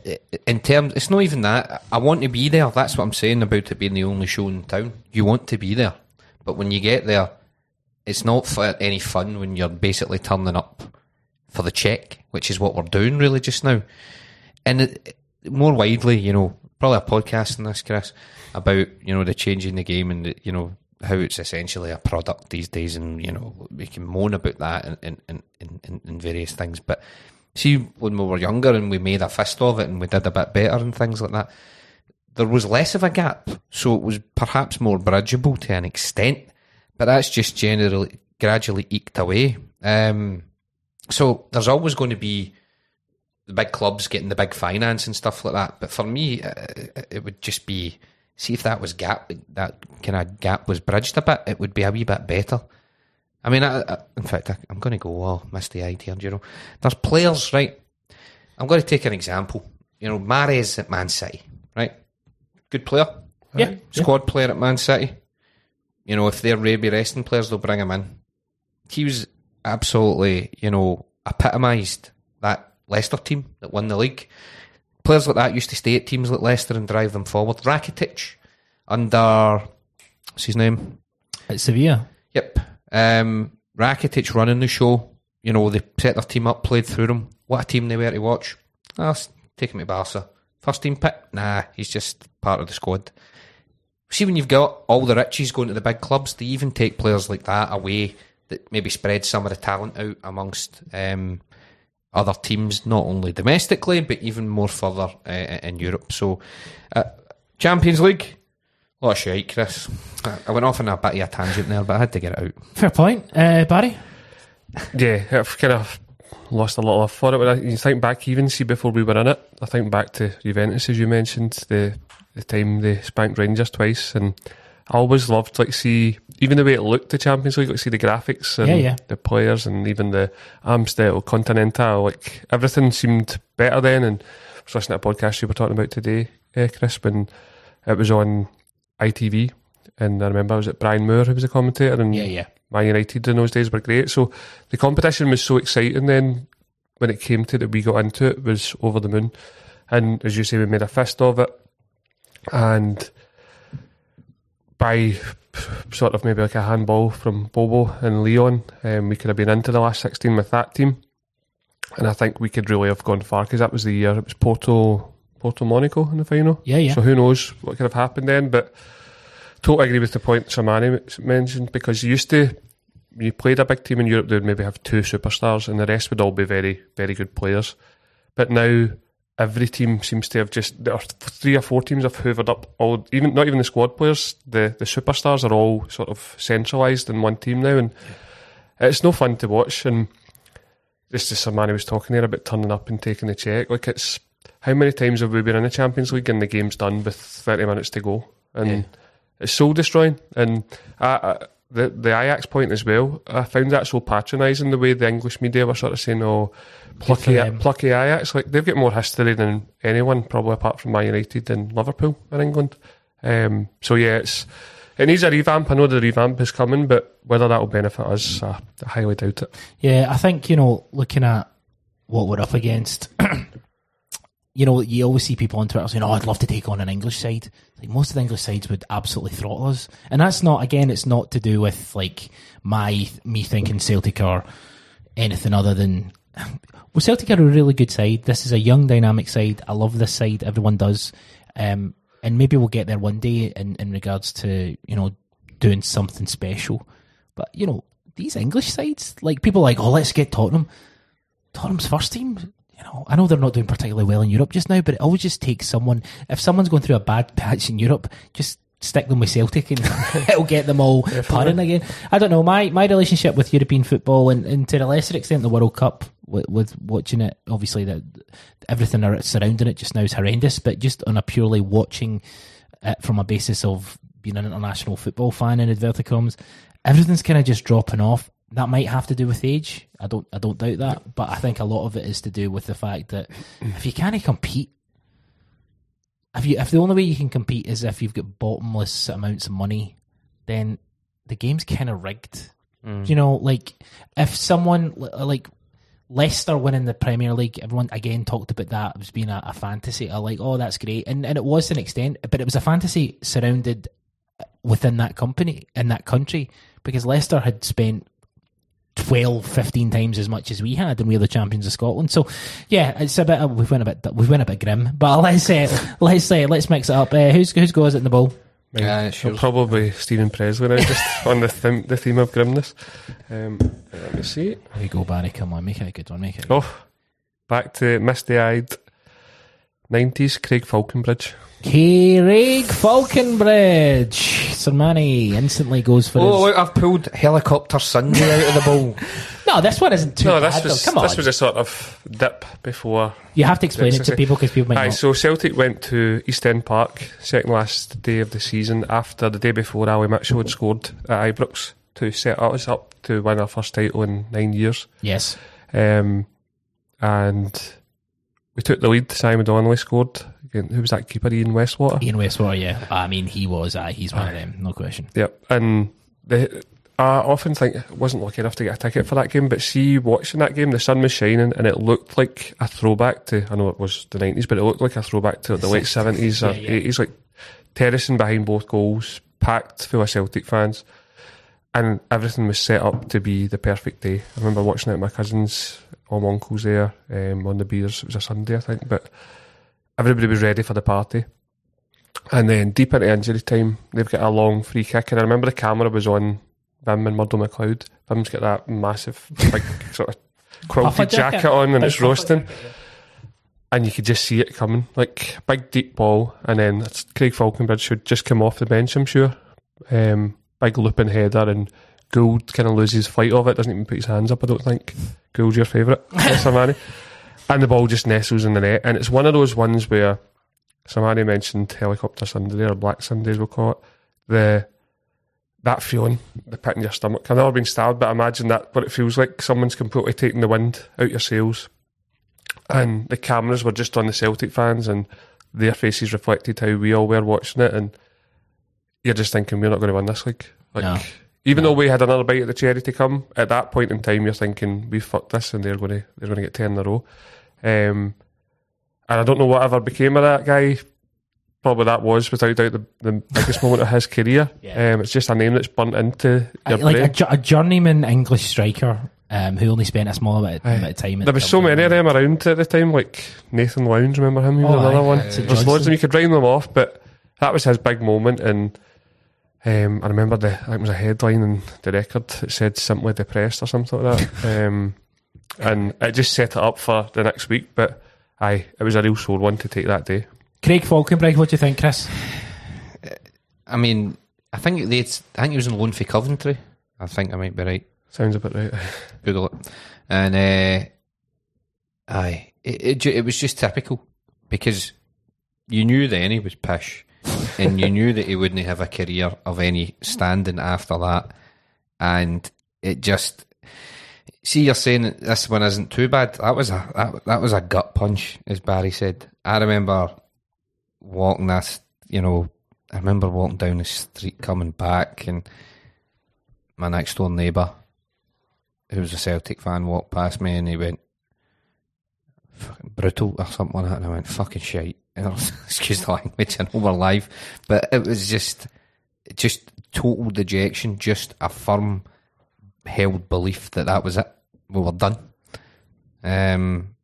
In terms, it's not even that. I want to be there. That's what I'm saying about it being the only show in town. You want to be there, but when you get there, it's not for any fun when you're basically turning up for the check, which is what we're doing really just now. And it, more widely, you know, probably a podcast on this, Chris, about you know the change in the game and the, you know how it's essentially a product these days, and you know we can moan about that and in, in, in, in various things. But see, when we were younger and we made a fist of it and we did a bit better and things like that, there was less of a gap, so it was perhaps more bridgeable to an extent. But that's just generally gradually eked away. Um, so there's always going to be the big clubs getting the big finance and stuff like that. But for me, uh, it would just be see if that was gap that kind of gap was bridged a bit, it would be a wee bit better. I mean, I, I, in fact, I, am going to go. Oh, missed the idea, you know. There's players, right? I'm going to take an example. You know, Mahrez at Man City, right? Good player,
yeah,
squad
yeah.
player at Man City. You know, if they're maybe resting players, they'll bring him in. He was absolutely, you know, epitomised that Leicester team that won the league players like that used to stay at teams like Leicester and drive them forward. Rakitic under what's his name?
It's Sevilla.
Yep. Um, Rakitic running the show. You know, they set their team up, played through them. What a team they were to watch. I'll take him to Barca. First team pick? Nah, he's just part of the squad. See, when you've got all the riches going to the big clubs, they even take players like that away that maybe spread some of the talent out amongst um, other teams, not only domestically but even more further uh, in Europe. So, uh, Champions League, what a shite, Chris. I went off on a bit of a tangent there, but I had to get it out.
Fair point, uh, Barry.
Yeah, I've kind of lost a lot of love for it. When I, you think back, even see before we were in it, I think back to Juventus, as you mentioned, the the time they spanked Rangers twice, and I always loved like see even the way it looked the Champions League, like see the graphics and
yeah, yeah.
the players and even the Amstel Continental, like everything seemed better then. And I was listening to a podcast you were talking about today, uh, Chris, when it was on ITV, and I remember was at Brian Moore who was a commentator, and
yeah, yeah.
Man United in those days were great. So the competition was so exciting then when it came to that we got into it was over the moon. And as you say, we made a fist of it. And by sort of maybe like a handball from Bobo and Lyon, um, we could have been into the last 16 with that team. And I think we could really have gone far because that was the year it was Porto, Porto Monaco in the final.
Yeah, yeah.
So who knows what could have happened then. But totally agree with the point Shamani mentioned because you used to, you played a big team in Europe, they would maybe have two superstars and the rest would all be very, very good players. But now every team seems to have just there are three or four teams have hoovered up all even not even the squad players the the superstars are all sort of centralized in one team now and yeah. it's no fun to watch and this is some man who was talking there about turning up and taking the check like it's how many times have we been in the Champions League and the game's done with 30 minutes to go and yeah. it's soul destroying and I, I, the the Ajax point as well I found that so patronising the way the English media were sort of saying oh plucky, plucky Ajax. Like they've got more history than anyone, probably apart from Man United and Liverpool in England. Um, so yeah, it's it needs a revamp. I know the revamp is coming, but whether that will benefit us, I, I highly doubt it.
Yeah, I think you know, looking at what we're up against. you know, you always see people on Twitter saying, "Oh, I'd love to take on an English side." Like most of the English sides would absolutely throttle us, and that's not. Again, it's not to do with like my me thinking Celtic are anything other than well, Celtic are a really good side. This is a young, dynamic side. I love this side. Everyone does. Um, and maybe we'll get there one day in, in regards to, you know, doing something special. But, you know, these English sides, like people like, oh, let's get Tottenham. Tottenham's first team, you know, I know they're not doing particularly well in Europe just now, but it always just takes someone. If someone's going through a bad patch in Europe, just stick them with Celtic and it'll get them all purring again. I don't know. My my relationship with European football and, and to a lesser extent the World Cup with, with watching it, obviously that everything surrounding it just now is horrendous. But just on a purely watching it from a basis of being an international football fan in inverted commas, everything's kind of just dropping off. That might have to do with age. I don't I don't doubt that, but I think a lot of it is to do with the fact that if you can't compete if you if the only way you can compete is if you've got bottomless amounts of money, then the game's kind of rigged. Mm. You know, like if someone like Leicester winning the Premier League, everyone again talked about that as being a, a fantasy. I like, oh, that's great, and and it was to an extent, but it was a fantasy surrounded within that company in that country because Leicester had spent 12, 15 times as much as we had, and we're the champions of Scotland. So, yeah, it's a bit. we went a bit. we went a bit grim, but let's say, uh, let's say, uh, let's mix it up. Uh, who's who's goes at the ball?
Mine-
Yeah, sure.
Probably Steven Pressley now, just on the, theme, the theme of grimness. Um, let me see.
There you go, Barry. Come on, make it a good one. Make it. A good
Oh, back to misty eyed 90s Craig Faulconbridge.
Craig Faulconbridge. Sir Manny instantly goes for
Oh,
his.
look, I've pulled Helicopter Sunday out of the bowl.
No, this one isn't too
No,
bad.
this
though.
was,
Come on.
this was a sort of dip before.
you have to explain it to people because people might
Aye,
not.
so Celtic went to East End Park, second last day of the season, after the day before Ali Mitchell had scored at Ibrox to set us up to win our first title in nine years.
Yes.
Um, and we took the lead. Simon Donnelly scored. Again, who was that keeper? Ian Westwater.
Ian Westwater, yeah. I mean, he was. Uh, he's one of them, no question.
Yep. And the, I often think I wasn't lucky enough to get a ticket for that game, but see, watching that game, the sun was shining and it looked like a throwback to, I know it was the 90s, but it looked like a throwback to the late 70s or
Yeah, yeah.
80s, like terracing behind both goals, packed full of Celtic fans. And everything was set up to be the perfect day. I remember watching it with my cousins, all my uncles there, um, on the beers. It was a Sunday, I think, but everybody was ready for the party. And then deep into injury time, they've got a long free kick. And I remember the camera was on Bim and Murdo McLeod. Bim's got that massive, big sort of quilted
jacket.
jacket on and it's roasting. And you could just see it coming. Like, big deep ball. And then Craig Faulconbridge should just come off the bench, I'm sure. Um, big looping header and Gould kind of loses fight of it, doesn't even put his hands up, I don't think. Gould's your favourite, Samani. And the ball just nestles in the net. And it's one of those ones where Samani mentioned helicopter Sunday or Black Sundays, we'll call it. The that feeling, the pit in your stomach. I've never been stabbed, but imagine that what it feels like. Someone's completely taking the wind out your sails. And the cameras were just on the Celtic fans and their faces reflected how we all were watching it and you're just thinking we're not going to win this league. Like
No.
Even though we had another bite at the cherry to come, at that point in time you're thinking we fucked this and they're going to they're going to get ten in a row. Um, and I don't know whatever became of that guy. Probably that was without doubt the, the biggest moment of his career.
Yeah.
Um, it's just a name that's burnt into your
like a,
brain.
jo- a journeyman English striker um, who only spent a small amount of, amount of time.
There was so many of them around at the time, like Nathan Lowndes, remember him? He was
Oh,
another
aye.
one.
St.
There's loads of them, you could rhyme them off, but that was his big moment. And um, I remember the, I think it was a headline in the record that said simply depressed or something like that. um, and it just set it up for the next week, but aye, it was a real sore one to take that day.
Craig Faulconbridge, what do you think, Chris?
I mean, I think they. I think he was on loan for Coventry. I think I might be right.
Sounds about right.
Google it. And uh, aye, it, it it was just typical because you knew then he was pish, and you knew that he wouldn't have a career of any standing after that, and it just. See, you're saying this one isn't too bad. That was a that, that was a gut punch, as Barry said. I remember walking this, you know, I remember walking down the street coming back, and my next door neighbour who was a Celtic fan walked past me and he went brutal or something like that and I went fucking shite excuse the language I know we're live but it was just just total dejection just a firm held belief that that was it we were done um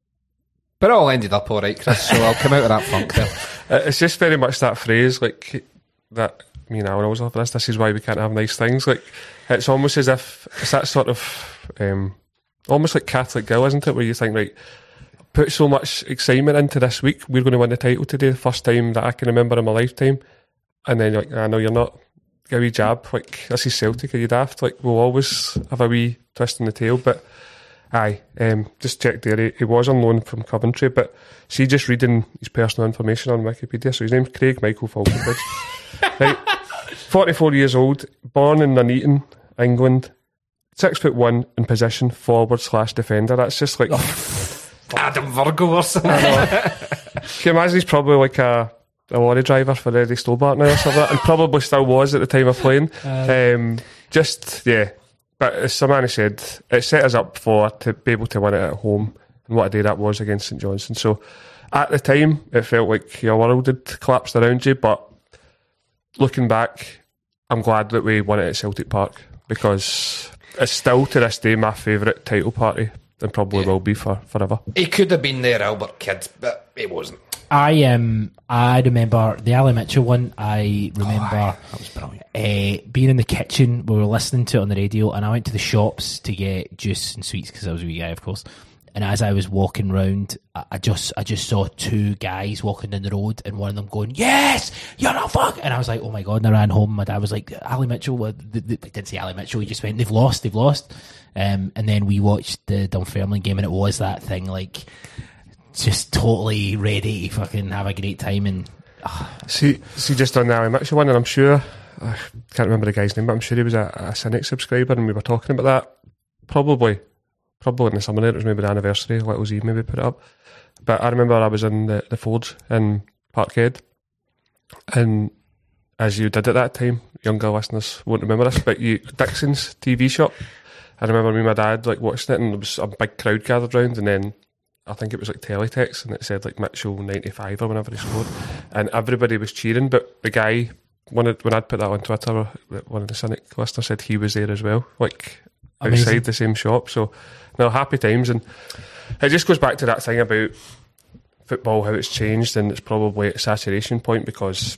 but it all ended up alright Chris so I'll come out of that funk there
It's just very much that phrase, like that. Me and Alan always love this. This is why we can't have nice things. Like it's almost as if it's that sort of, um, almost like Catholic Gill, isn't it? Where you think, right, put so much excitement into this week. We're going to win the title today, the first time that I can remember in my lifetime. And then you're like, I know you're not. Give a wee jab, like this is Celtic. Are you daft? Like we'll always have a wee twist in the tail, but. Aye, um, just checked there. He, he was on loan from Coventry, but see, just reading his personal information on Wikipedia. So his name's Craig Michael Faulconbridge. right, forty-four years old, born in Nuneaton, England. Six foot one in position, forward slash defender. That's just like
Adam Virgo or something
can you imagine he's probably like a, a lorry driver for Eddie Stobart now or something, and probably still was at the time of playing. Um, just yeah, but as Samani said, it set us up for to be able to win it at home, and what a day that was against St Johnstone. So at the time, it felt like your world had collapsed around you, but looking back, I'm glad that we won it at Celtic Park because it's still to this day my favourite title party, and probably will be for forever.
he could have been there Albert Kidd but it wasn't
I um I remember the Ali Mitchell one. I remember
That was brilliant.
uh, being in the kitchen. We were listening to it on the radio, and I went to the shops to get juice and sweets because I was a wee guy, of course. And as I was walking round, I, just I just saw two guys walking down the road, and one of them going, "Yes, you're a fuck!" And I was like, "Oh my god!" And I ran home. My dad was like, "Ali Mitchell." Well, they, didn't say Ali Mitchell. He just went, "They've lost. They've lost." Um, and then we watched the Dunfermline game, and it was that thing like just totally ready to fucking have a great time and
See, see, just on the Ali Mitchell one, and I'm sure I can't remember the guy's name, but I'm sure he was a, a Cynic subscriber, and we were talking about that. Probably, probably in the summer it was maybe the anniversary. Little Z maybe put it up. But I remember I was in the, the Forge in Parkhead, and as you did at that time, younger listeners won't remember this, but you Dixon's TV shop. I remember me and my dad like watching it, and there was a big crowd gathered round, and then I think it was like teletext, and it said like Mitchell ninety five or whenever he scored, and everybody was cheering. But the guy when it, when I'd put that on Twitter, one of the cynic listeners said he was there as well, like
Amazing.
outside the same shop. So no happy times, and it just goes back to that thing about football how it's changed, and it's probably at saturation point because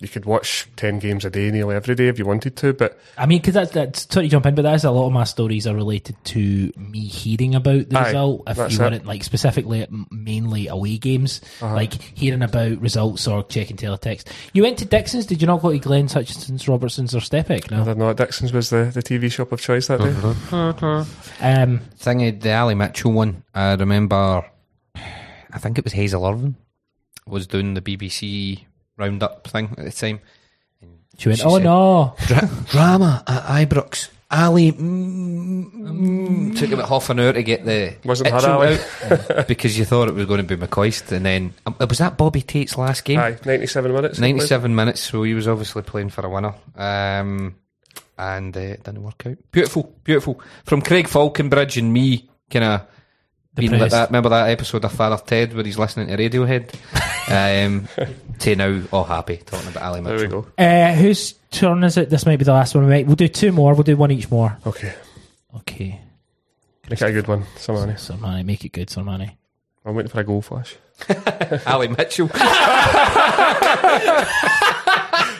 you could watch ten games a day nearly every day if you wanted to, but
I mean, because that's, that's sorry to jump in, but that's a lot of my stories are related to me hearing about the
Aye,
result. If
that's
you want
it.
it, like specifically, mainly away games,
Uh-huh.
like hearing about results or checking teletext. You went to Dixon's, did you not go to Glenn's, Hutchinson's, Robertson's, or Stepek?
I
No.
don't know. Dixon's was the, the TV shop of choice that day.
Um,
Thingy, the Ali Mitchell one, I remember, I think it was Hazel Irvine, was doing the BBC roundup thing at the time.
she went,
She
oh
said-
no.
Dra- drama at Ibrox. Ali mm, mm, took about half an hour to get the
Wasn't her, Ali?
out because you thought it was going to be McCoist, and then um, was that Bobby Tait's last game?
Aye, 97 minutes.
97 minutes, so he was obviously playing for a winner. Um, and uh, it didn't work out. Beautiful, beautiful. From Craig Faulconbridge and me, kind of being like that. Remember that episode of Father Ted where he's listening to Radiohead? um, to now, all happy, talking about Ali Mitchell.
There
Mitchell.
we go.
Uh, whose turn is it? This might be the last one we make. We'll do two more. We'll do one each more.
Okay,
Okay.
make it a good one. Somebody.
Sormani, make it good, Sormani.
I'm waiting for a goal flash.
Ali Mitchell.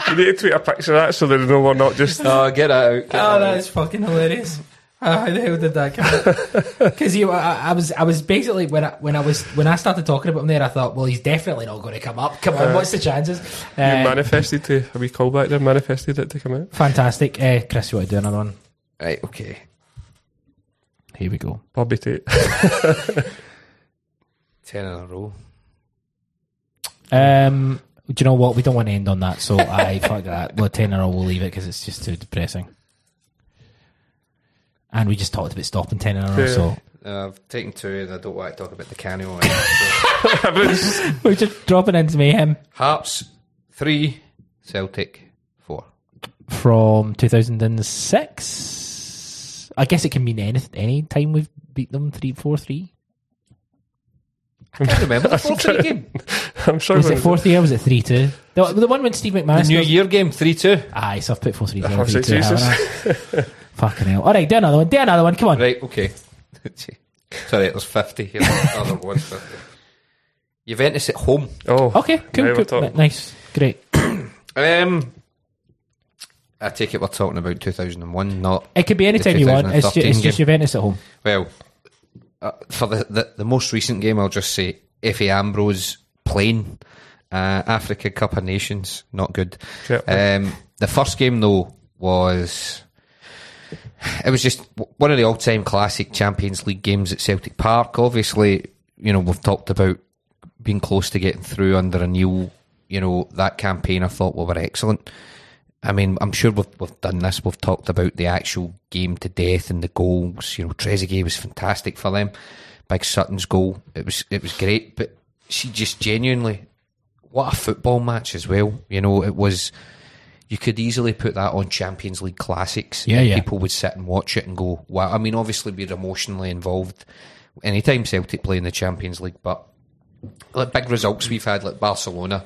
You need to tweet a picture of that so they know we're not just.
oh, get out. Get that out.
fucking hilarious. How the hell did that come? Because you, I, I was, I was basically when I when I was when I started talking about him there, I thought, well, he's definitely not going to come up. Come on, what's the chances?
You
Uh,
manifested to a wee callback there, manifested it to come out.
fantastic, uh, Chris. You want to do another one?
Right, okay.
Here we go.
Bobby Tait.
Ten in a row.
Um, do you know what? We don't want to end on that, so I fuck that. Well, ten in a row, we'll leave it because it's just too depressing. And we just talked about stopping ten in a row, so
Uh, I've taken two and I don't want to talk about the canny one. So,
we're just dropping into mayhem
Hearts, three. Celtic, four.
from 2006. I guess it can mean any any time we've beat them three four three.
I can't remember the fourth three game.
I'm sure
Was it four three or was it three two? The, the one when Steve
The
McManus.
New
goes-
Year game, 3 2.
Aye, so I've put four three
Oh,
zero three two.
Jesus.
haven't I? Fucking hell! All right, do another one. Do another one. Come on.
Right, okay. Sorry, there's 50 here. Other one's 50. Juventus at home.
Oh,
Okay, cool,
Now
cool.
talking.
nice, great.
Um, I take it we're talking about 2001, not.
It could be any time you want. It's, ju-
2013
it's just. Juventus at home.
Well, uh, for the, the, the most recent game, I'll just say Efe Ambrose playing uh, Africa Cup of Nations. Not good. Um, the first game, though, was. It was just one of the all time classic Champions League games at Celtic Park. Obviously, you know, we've talked about being close to getting through under a new, you know, that campaign I thought we were excellent. I mean, I'm sure we've, we've done this. We've talked about the actual game to death and the goals. You know, Trezeguet was fantastic for them. Big Sutton's goal, it was it was great. But she just genuinely, what a football match as well. You know, it was. You could easily put that on Champions League classics.
Yeah, yeah.
People would sit and watch it and go, "Wow!" I mean, obviously we're emotionally involved anytime Celtic play in the Champions League, but like big results we've had, like Barcelona,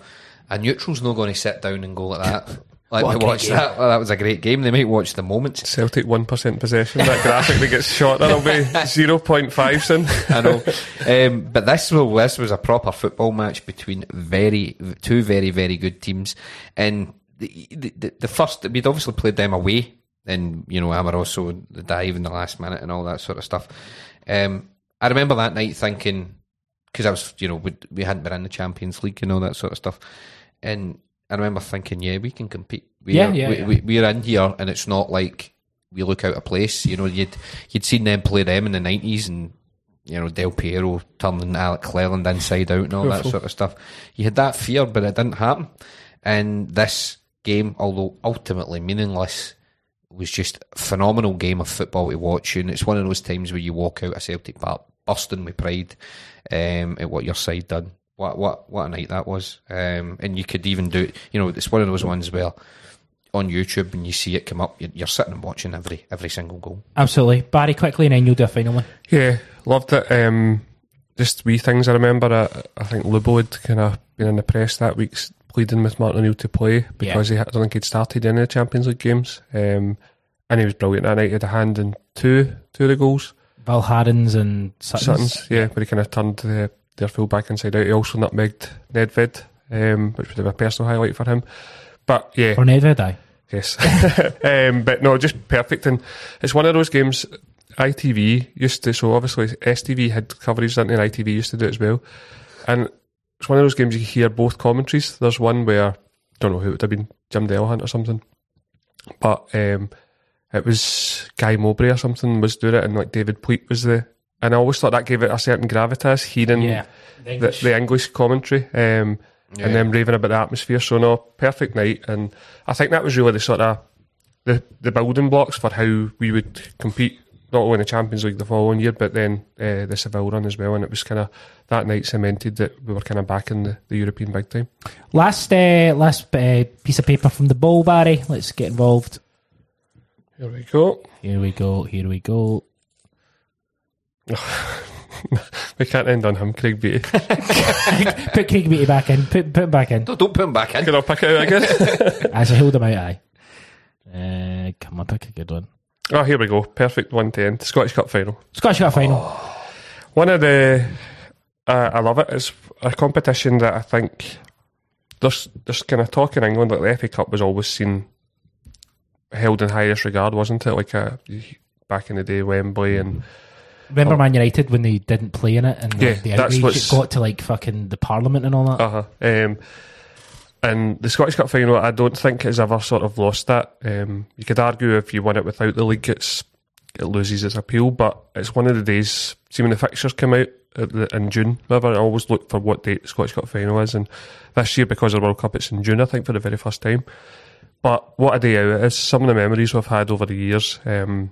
a neutral's not going to sit down and go like that. Like
What a
we
great
watched that. Well, that was a great game. They might watch the moments.
Celtic one percent possession. That graphic that gets shot, that'll be zero point five soon.
I know. um, but this was this was a proper football match between very two very very good teams, and the the, the, the first we'd obviously played them away, and you know Amoroso the dive in the last minute and all that sort of stuff. Um, I remember that night thinking because I was you know we, we hadn't been in the Champions League and all that sort of stuff, and I remember thinking, yeah, we can compete. We're,
yeah,
we,
yeah.
We, we're in here, and it's not like we look out of place. You know, you'd you'd seen them play them in the nineties, and you know Del Piero turning Alec Cleland inside out and all that sort of stuff. You had that fear, but it didn't happen. And this game, although ultimately meaningless, was just a phenomenal game of football to watch. And it's one of those times where you walk out of Celtic Park bursting with pride um, at what your side done. What what what a night that was! Um, and you could even do it. You know, it's one of those ones where on YouTube and you see it come up, you're, you're sitting and watching every every single goal.
Absolutely. Barry, quickly, and then you'll do a final one.
Yeah, loved it. Um, just wee things I remember. I, I think Lubo had kind of been in the press that week pleading with Martin O'Neill to play because he I don't think he'd started any of the Champions League games. Um, and he was brilliant that night. He had a hand in two two of the goals.
Valgaeren's and Sutton's.
Sutton's, yeah, where he kind of turned the, their full back inside out. He also nutmegged Nedved, um, which would have been a personal highlight for him. But yeah,
For Nedved, aye.
Yes. um, but no, just perfect. And it's one of those games ITV used to, so obviously STV had coverage, didn't? And ITV used to do it as well. And it's one of those games you hear both commentaries. There's one where, I don't know who it would have been, Jim Delahunt or something. But um, it was Guy Mowbray or something was doing it, and like David Pleat was the. And I always thought that gave it a certain gravitas, hearing
Yeah.
the, the English commentary um, and then raving about the atmosphere. So no, perfect night, and I think that was really the sort of the the building blocks for how we would compete. Not only in the Champions League the following year, but then uh, the Seville run as well. And it was kind of that night cemented that we were kind of back in the, the European big time.
Last, uh, last uh, piece of paper from the ball, Barry. Let's get involved.
Here we go.
Here we go. Here we go.
We can't end on him, Craig Beattie.
Put Craig Beattie back in. Put, put him back in.
Don't, don't put him back in.
Can I pick it out again?
As I hold him out, aye. Uh, come on, pick a good one.
oh, here we go. Perfect one to end. Scottish Cup final.
Scottish Cup final.
One of the, uh, I love it. It's a competition that I think there's there's kind of talk in England that the FA Cup was always seen held in highest regard, wasn't it? Like uh back in the day, Wembley and
Remember Man United when they didn't play in it and
Yeah,
the, the outrage it got to like fucking the Parliament and all that?
uh huh. Um, and the Scottish Cup final, I don't think has ever sort of lost that. Um, you could argue if you win it without the league, it's it loses its appeal. But it's one of the days. See when the fixtures come out at the, in June. Whatever, I always look for what date the Scottish Cup final is, and this year because of the World Cup, it's in June. I think for the very first time. But what a day out it is! Some of the memories we've had over the years. Um,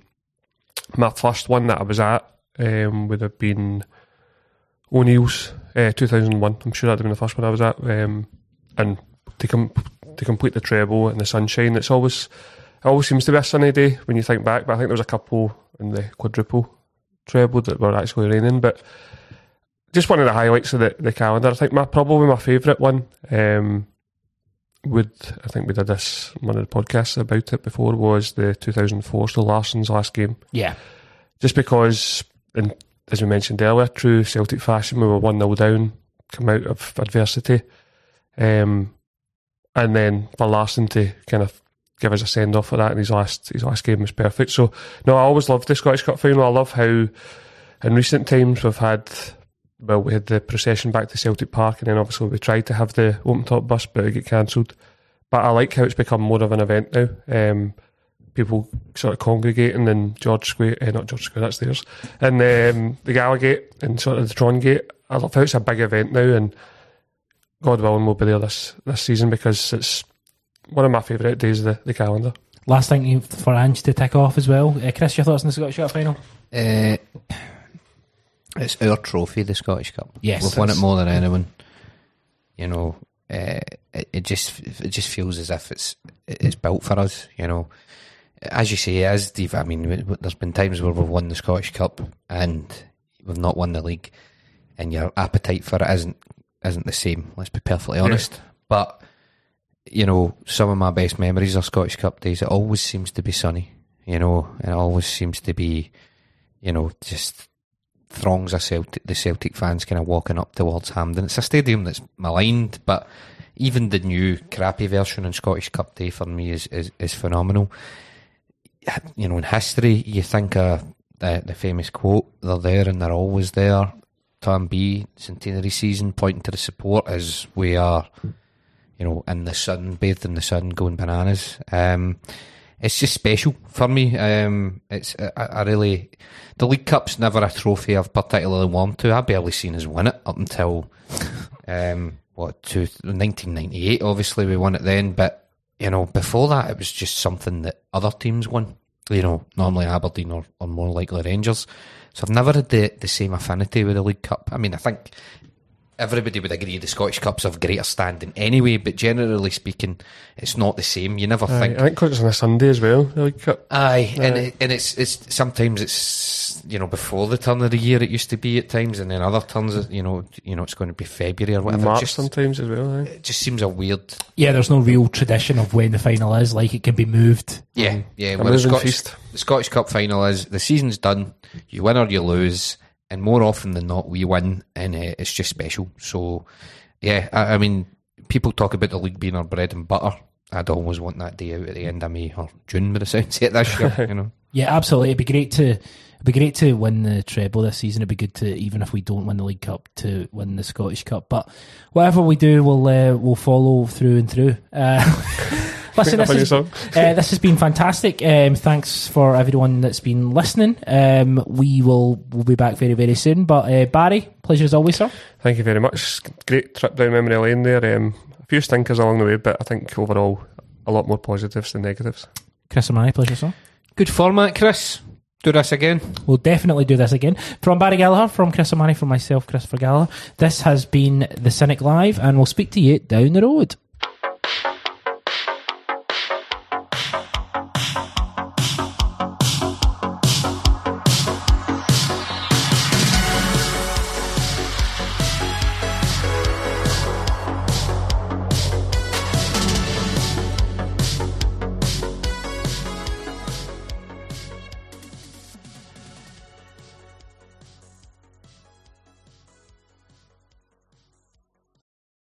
my first one that I was at um, would have been O'Neill's uh, 2001. I'm sure that'd have been the first one I was at. Um, and to com- to complete the treble and the sunshine, it's always it always seems to be a sunny day when you think back. But I think there was a couple in the quadruple treble that were actually raining. But just one of the highlights of the, the calendar. I think my probably my favourite one. Um, would I think we did this one of the podcasts about it before was the 2004 so Larsson's last game
Yeah.
just because, and as we mentioned earlier, true Celtic fashion, we were 1 0 down, come out of adversity. Um, and then for Larsson to kind of give us a send off for that in his last his last game was perfect. So, no, I always loved the Scottish Cup final. I love how in recent times we've had, well, we had the procession back to Celtic Park, and then obviously we tried to have the open top bus, but it got cancelled. But I like how it's become more of an event now. Um, people sort of congregating in George Square, eh, not George Square, that's theirs, and um, the Gallowgate and sort of the Trongate. I love how it's a big event now, and God willing, we'll be there this, this season because it's one of my favourite days of the, the calendar.
Last thing for Ange to tick off as well. Uh, Chris, your thoughts on the Scottish Cup final?
Uh, it's our trophy, the Scottish Cup.
Yes,
we've won it more than anyone. You know, uh, it, it just it just feels as if it's it's built for us. You know, as you say, as Steve. I mean, there's been times where we've won the Scottish Cup and we've not won the league, and your appetite for it isn't isn't the same. Let's be perfectly honest. But you know, some of my best memories are Scottish Cup days. It always seems to be sunny. You know, and it always seems to be, you know, just throngs of Celtic, the Celtic fans kind of walking up towards Hampden. It's a stadium that's maligned, but even the new crappy version on Scottish Cup Day for me is, is, is phenomenal. You know, in history, you think of the, the famous quote, they're there and they're always there. Plan B, centenary season, pointing to the support as we are, you know, in the sun, bathed in the sun, going bananas. Um, it's just special for me. Um, it's I, I, really the League Cup's never a trophy I've particularly warmed to. I barely seen us win it up until um, what to 1998. Obviously, we won it then, but you know before that it was just something that other teams won. You know, normally Aberdeen or, or more likely Rangers. So I've never had the, the same affinity with the League Cup. I mean, I think everybody would agree the Scottish Cups have greater standing anyway, but generally speaking, it's not the same. You never
Aye,
think.
I think 'cause it's on a Sunday as well. The League Cup.
Aye, and it, and it's it's sometimes it's you know before the turn of the year it used to be at times, and then other turns you know you know it's going to be February or whatever. It
March
just,
sometimes as well. Aye.
it just seems a weird.
Yeah, there's no real tradition of when the final is. Like it can be moved.
Yeah, mm. yeah.
A
Where the Scottish, the Scottish Cup final is the season's done. You win or you lose, and more often than not, we win, and uh, it's just special. So, yeah, I, I mean, people talk about the league being our bread and butter. I'd always want that day out at the end of May or June, with the sounds of this year. You know,
Yeah, absolutely. It'd be great to it'd be great to win the treble this season. It'd be good to even if we don't win the League Cup to win the Scottish Cup. But whatever we do, we'll uh, we'll follow through and through. Uh, listen, this is, uh, this has been fantastic. Um, thanks for everyone that's been listening. Um, we will we'll be back very very soon. But uh, Barry, pleasure as always, sir.
Thank you very much. Great trip down memory lane there. Um, a few stinkers along the way, but I think overall a lot more positives than negatives.
Chris and I, pleasure, sir.
good format, Chris. Do this again.
We'll definitely do this again. From Barry Gallagher, from Chris O'Mani, from myself, Christopher Gallagher. This has been the Cynic Live, and we'll speak to you down the road.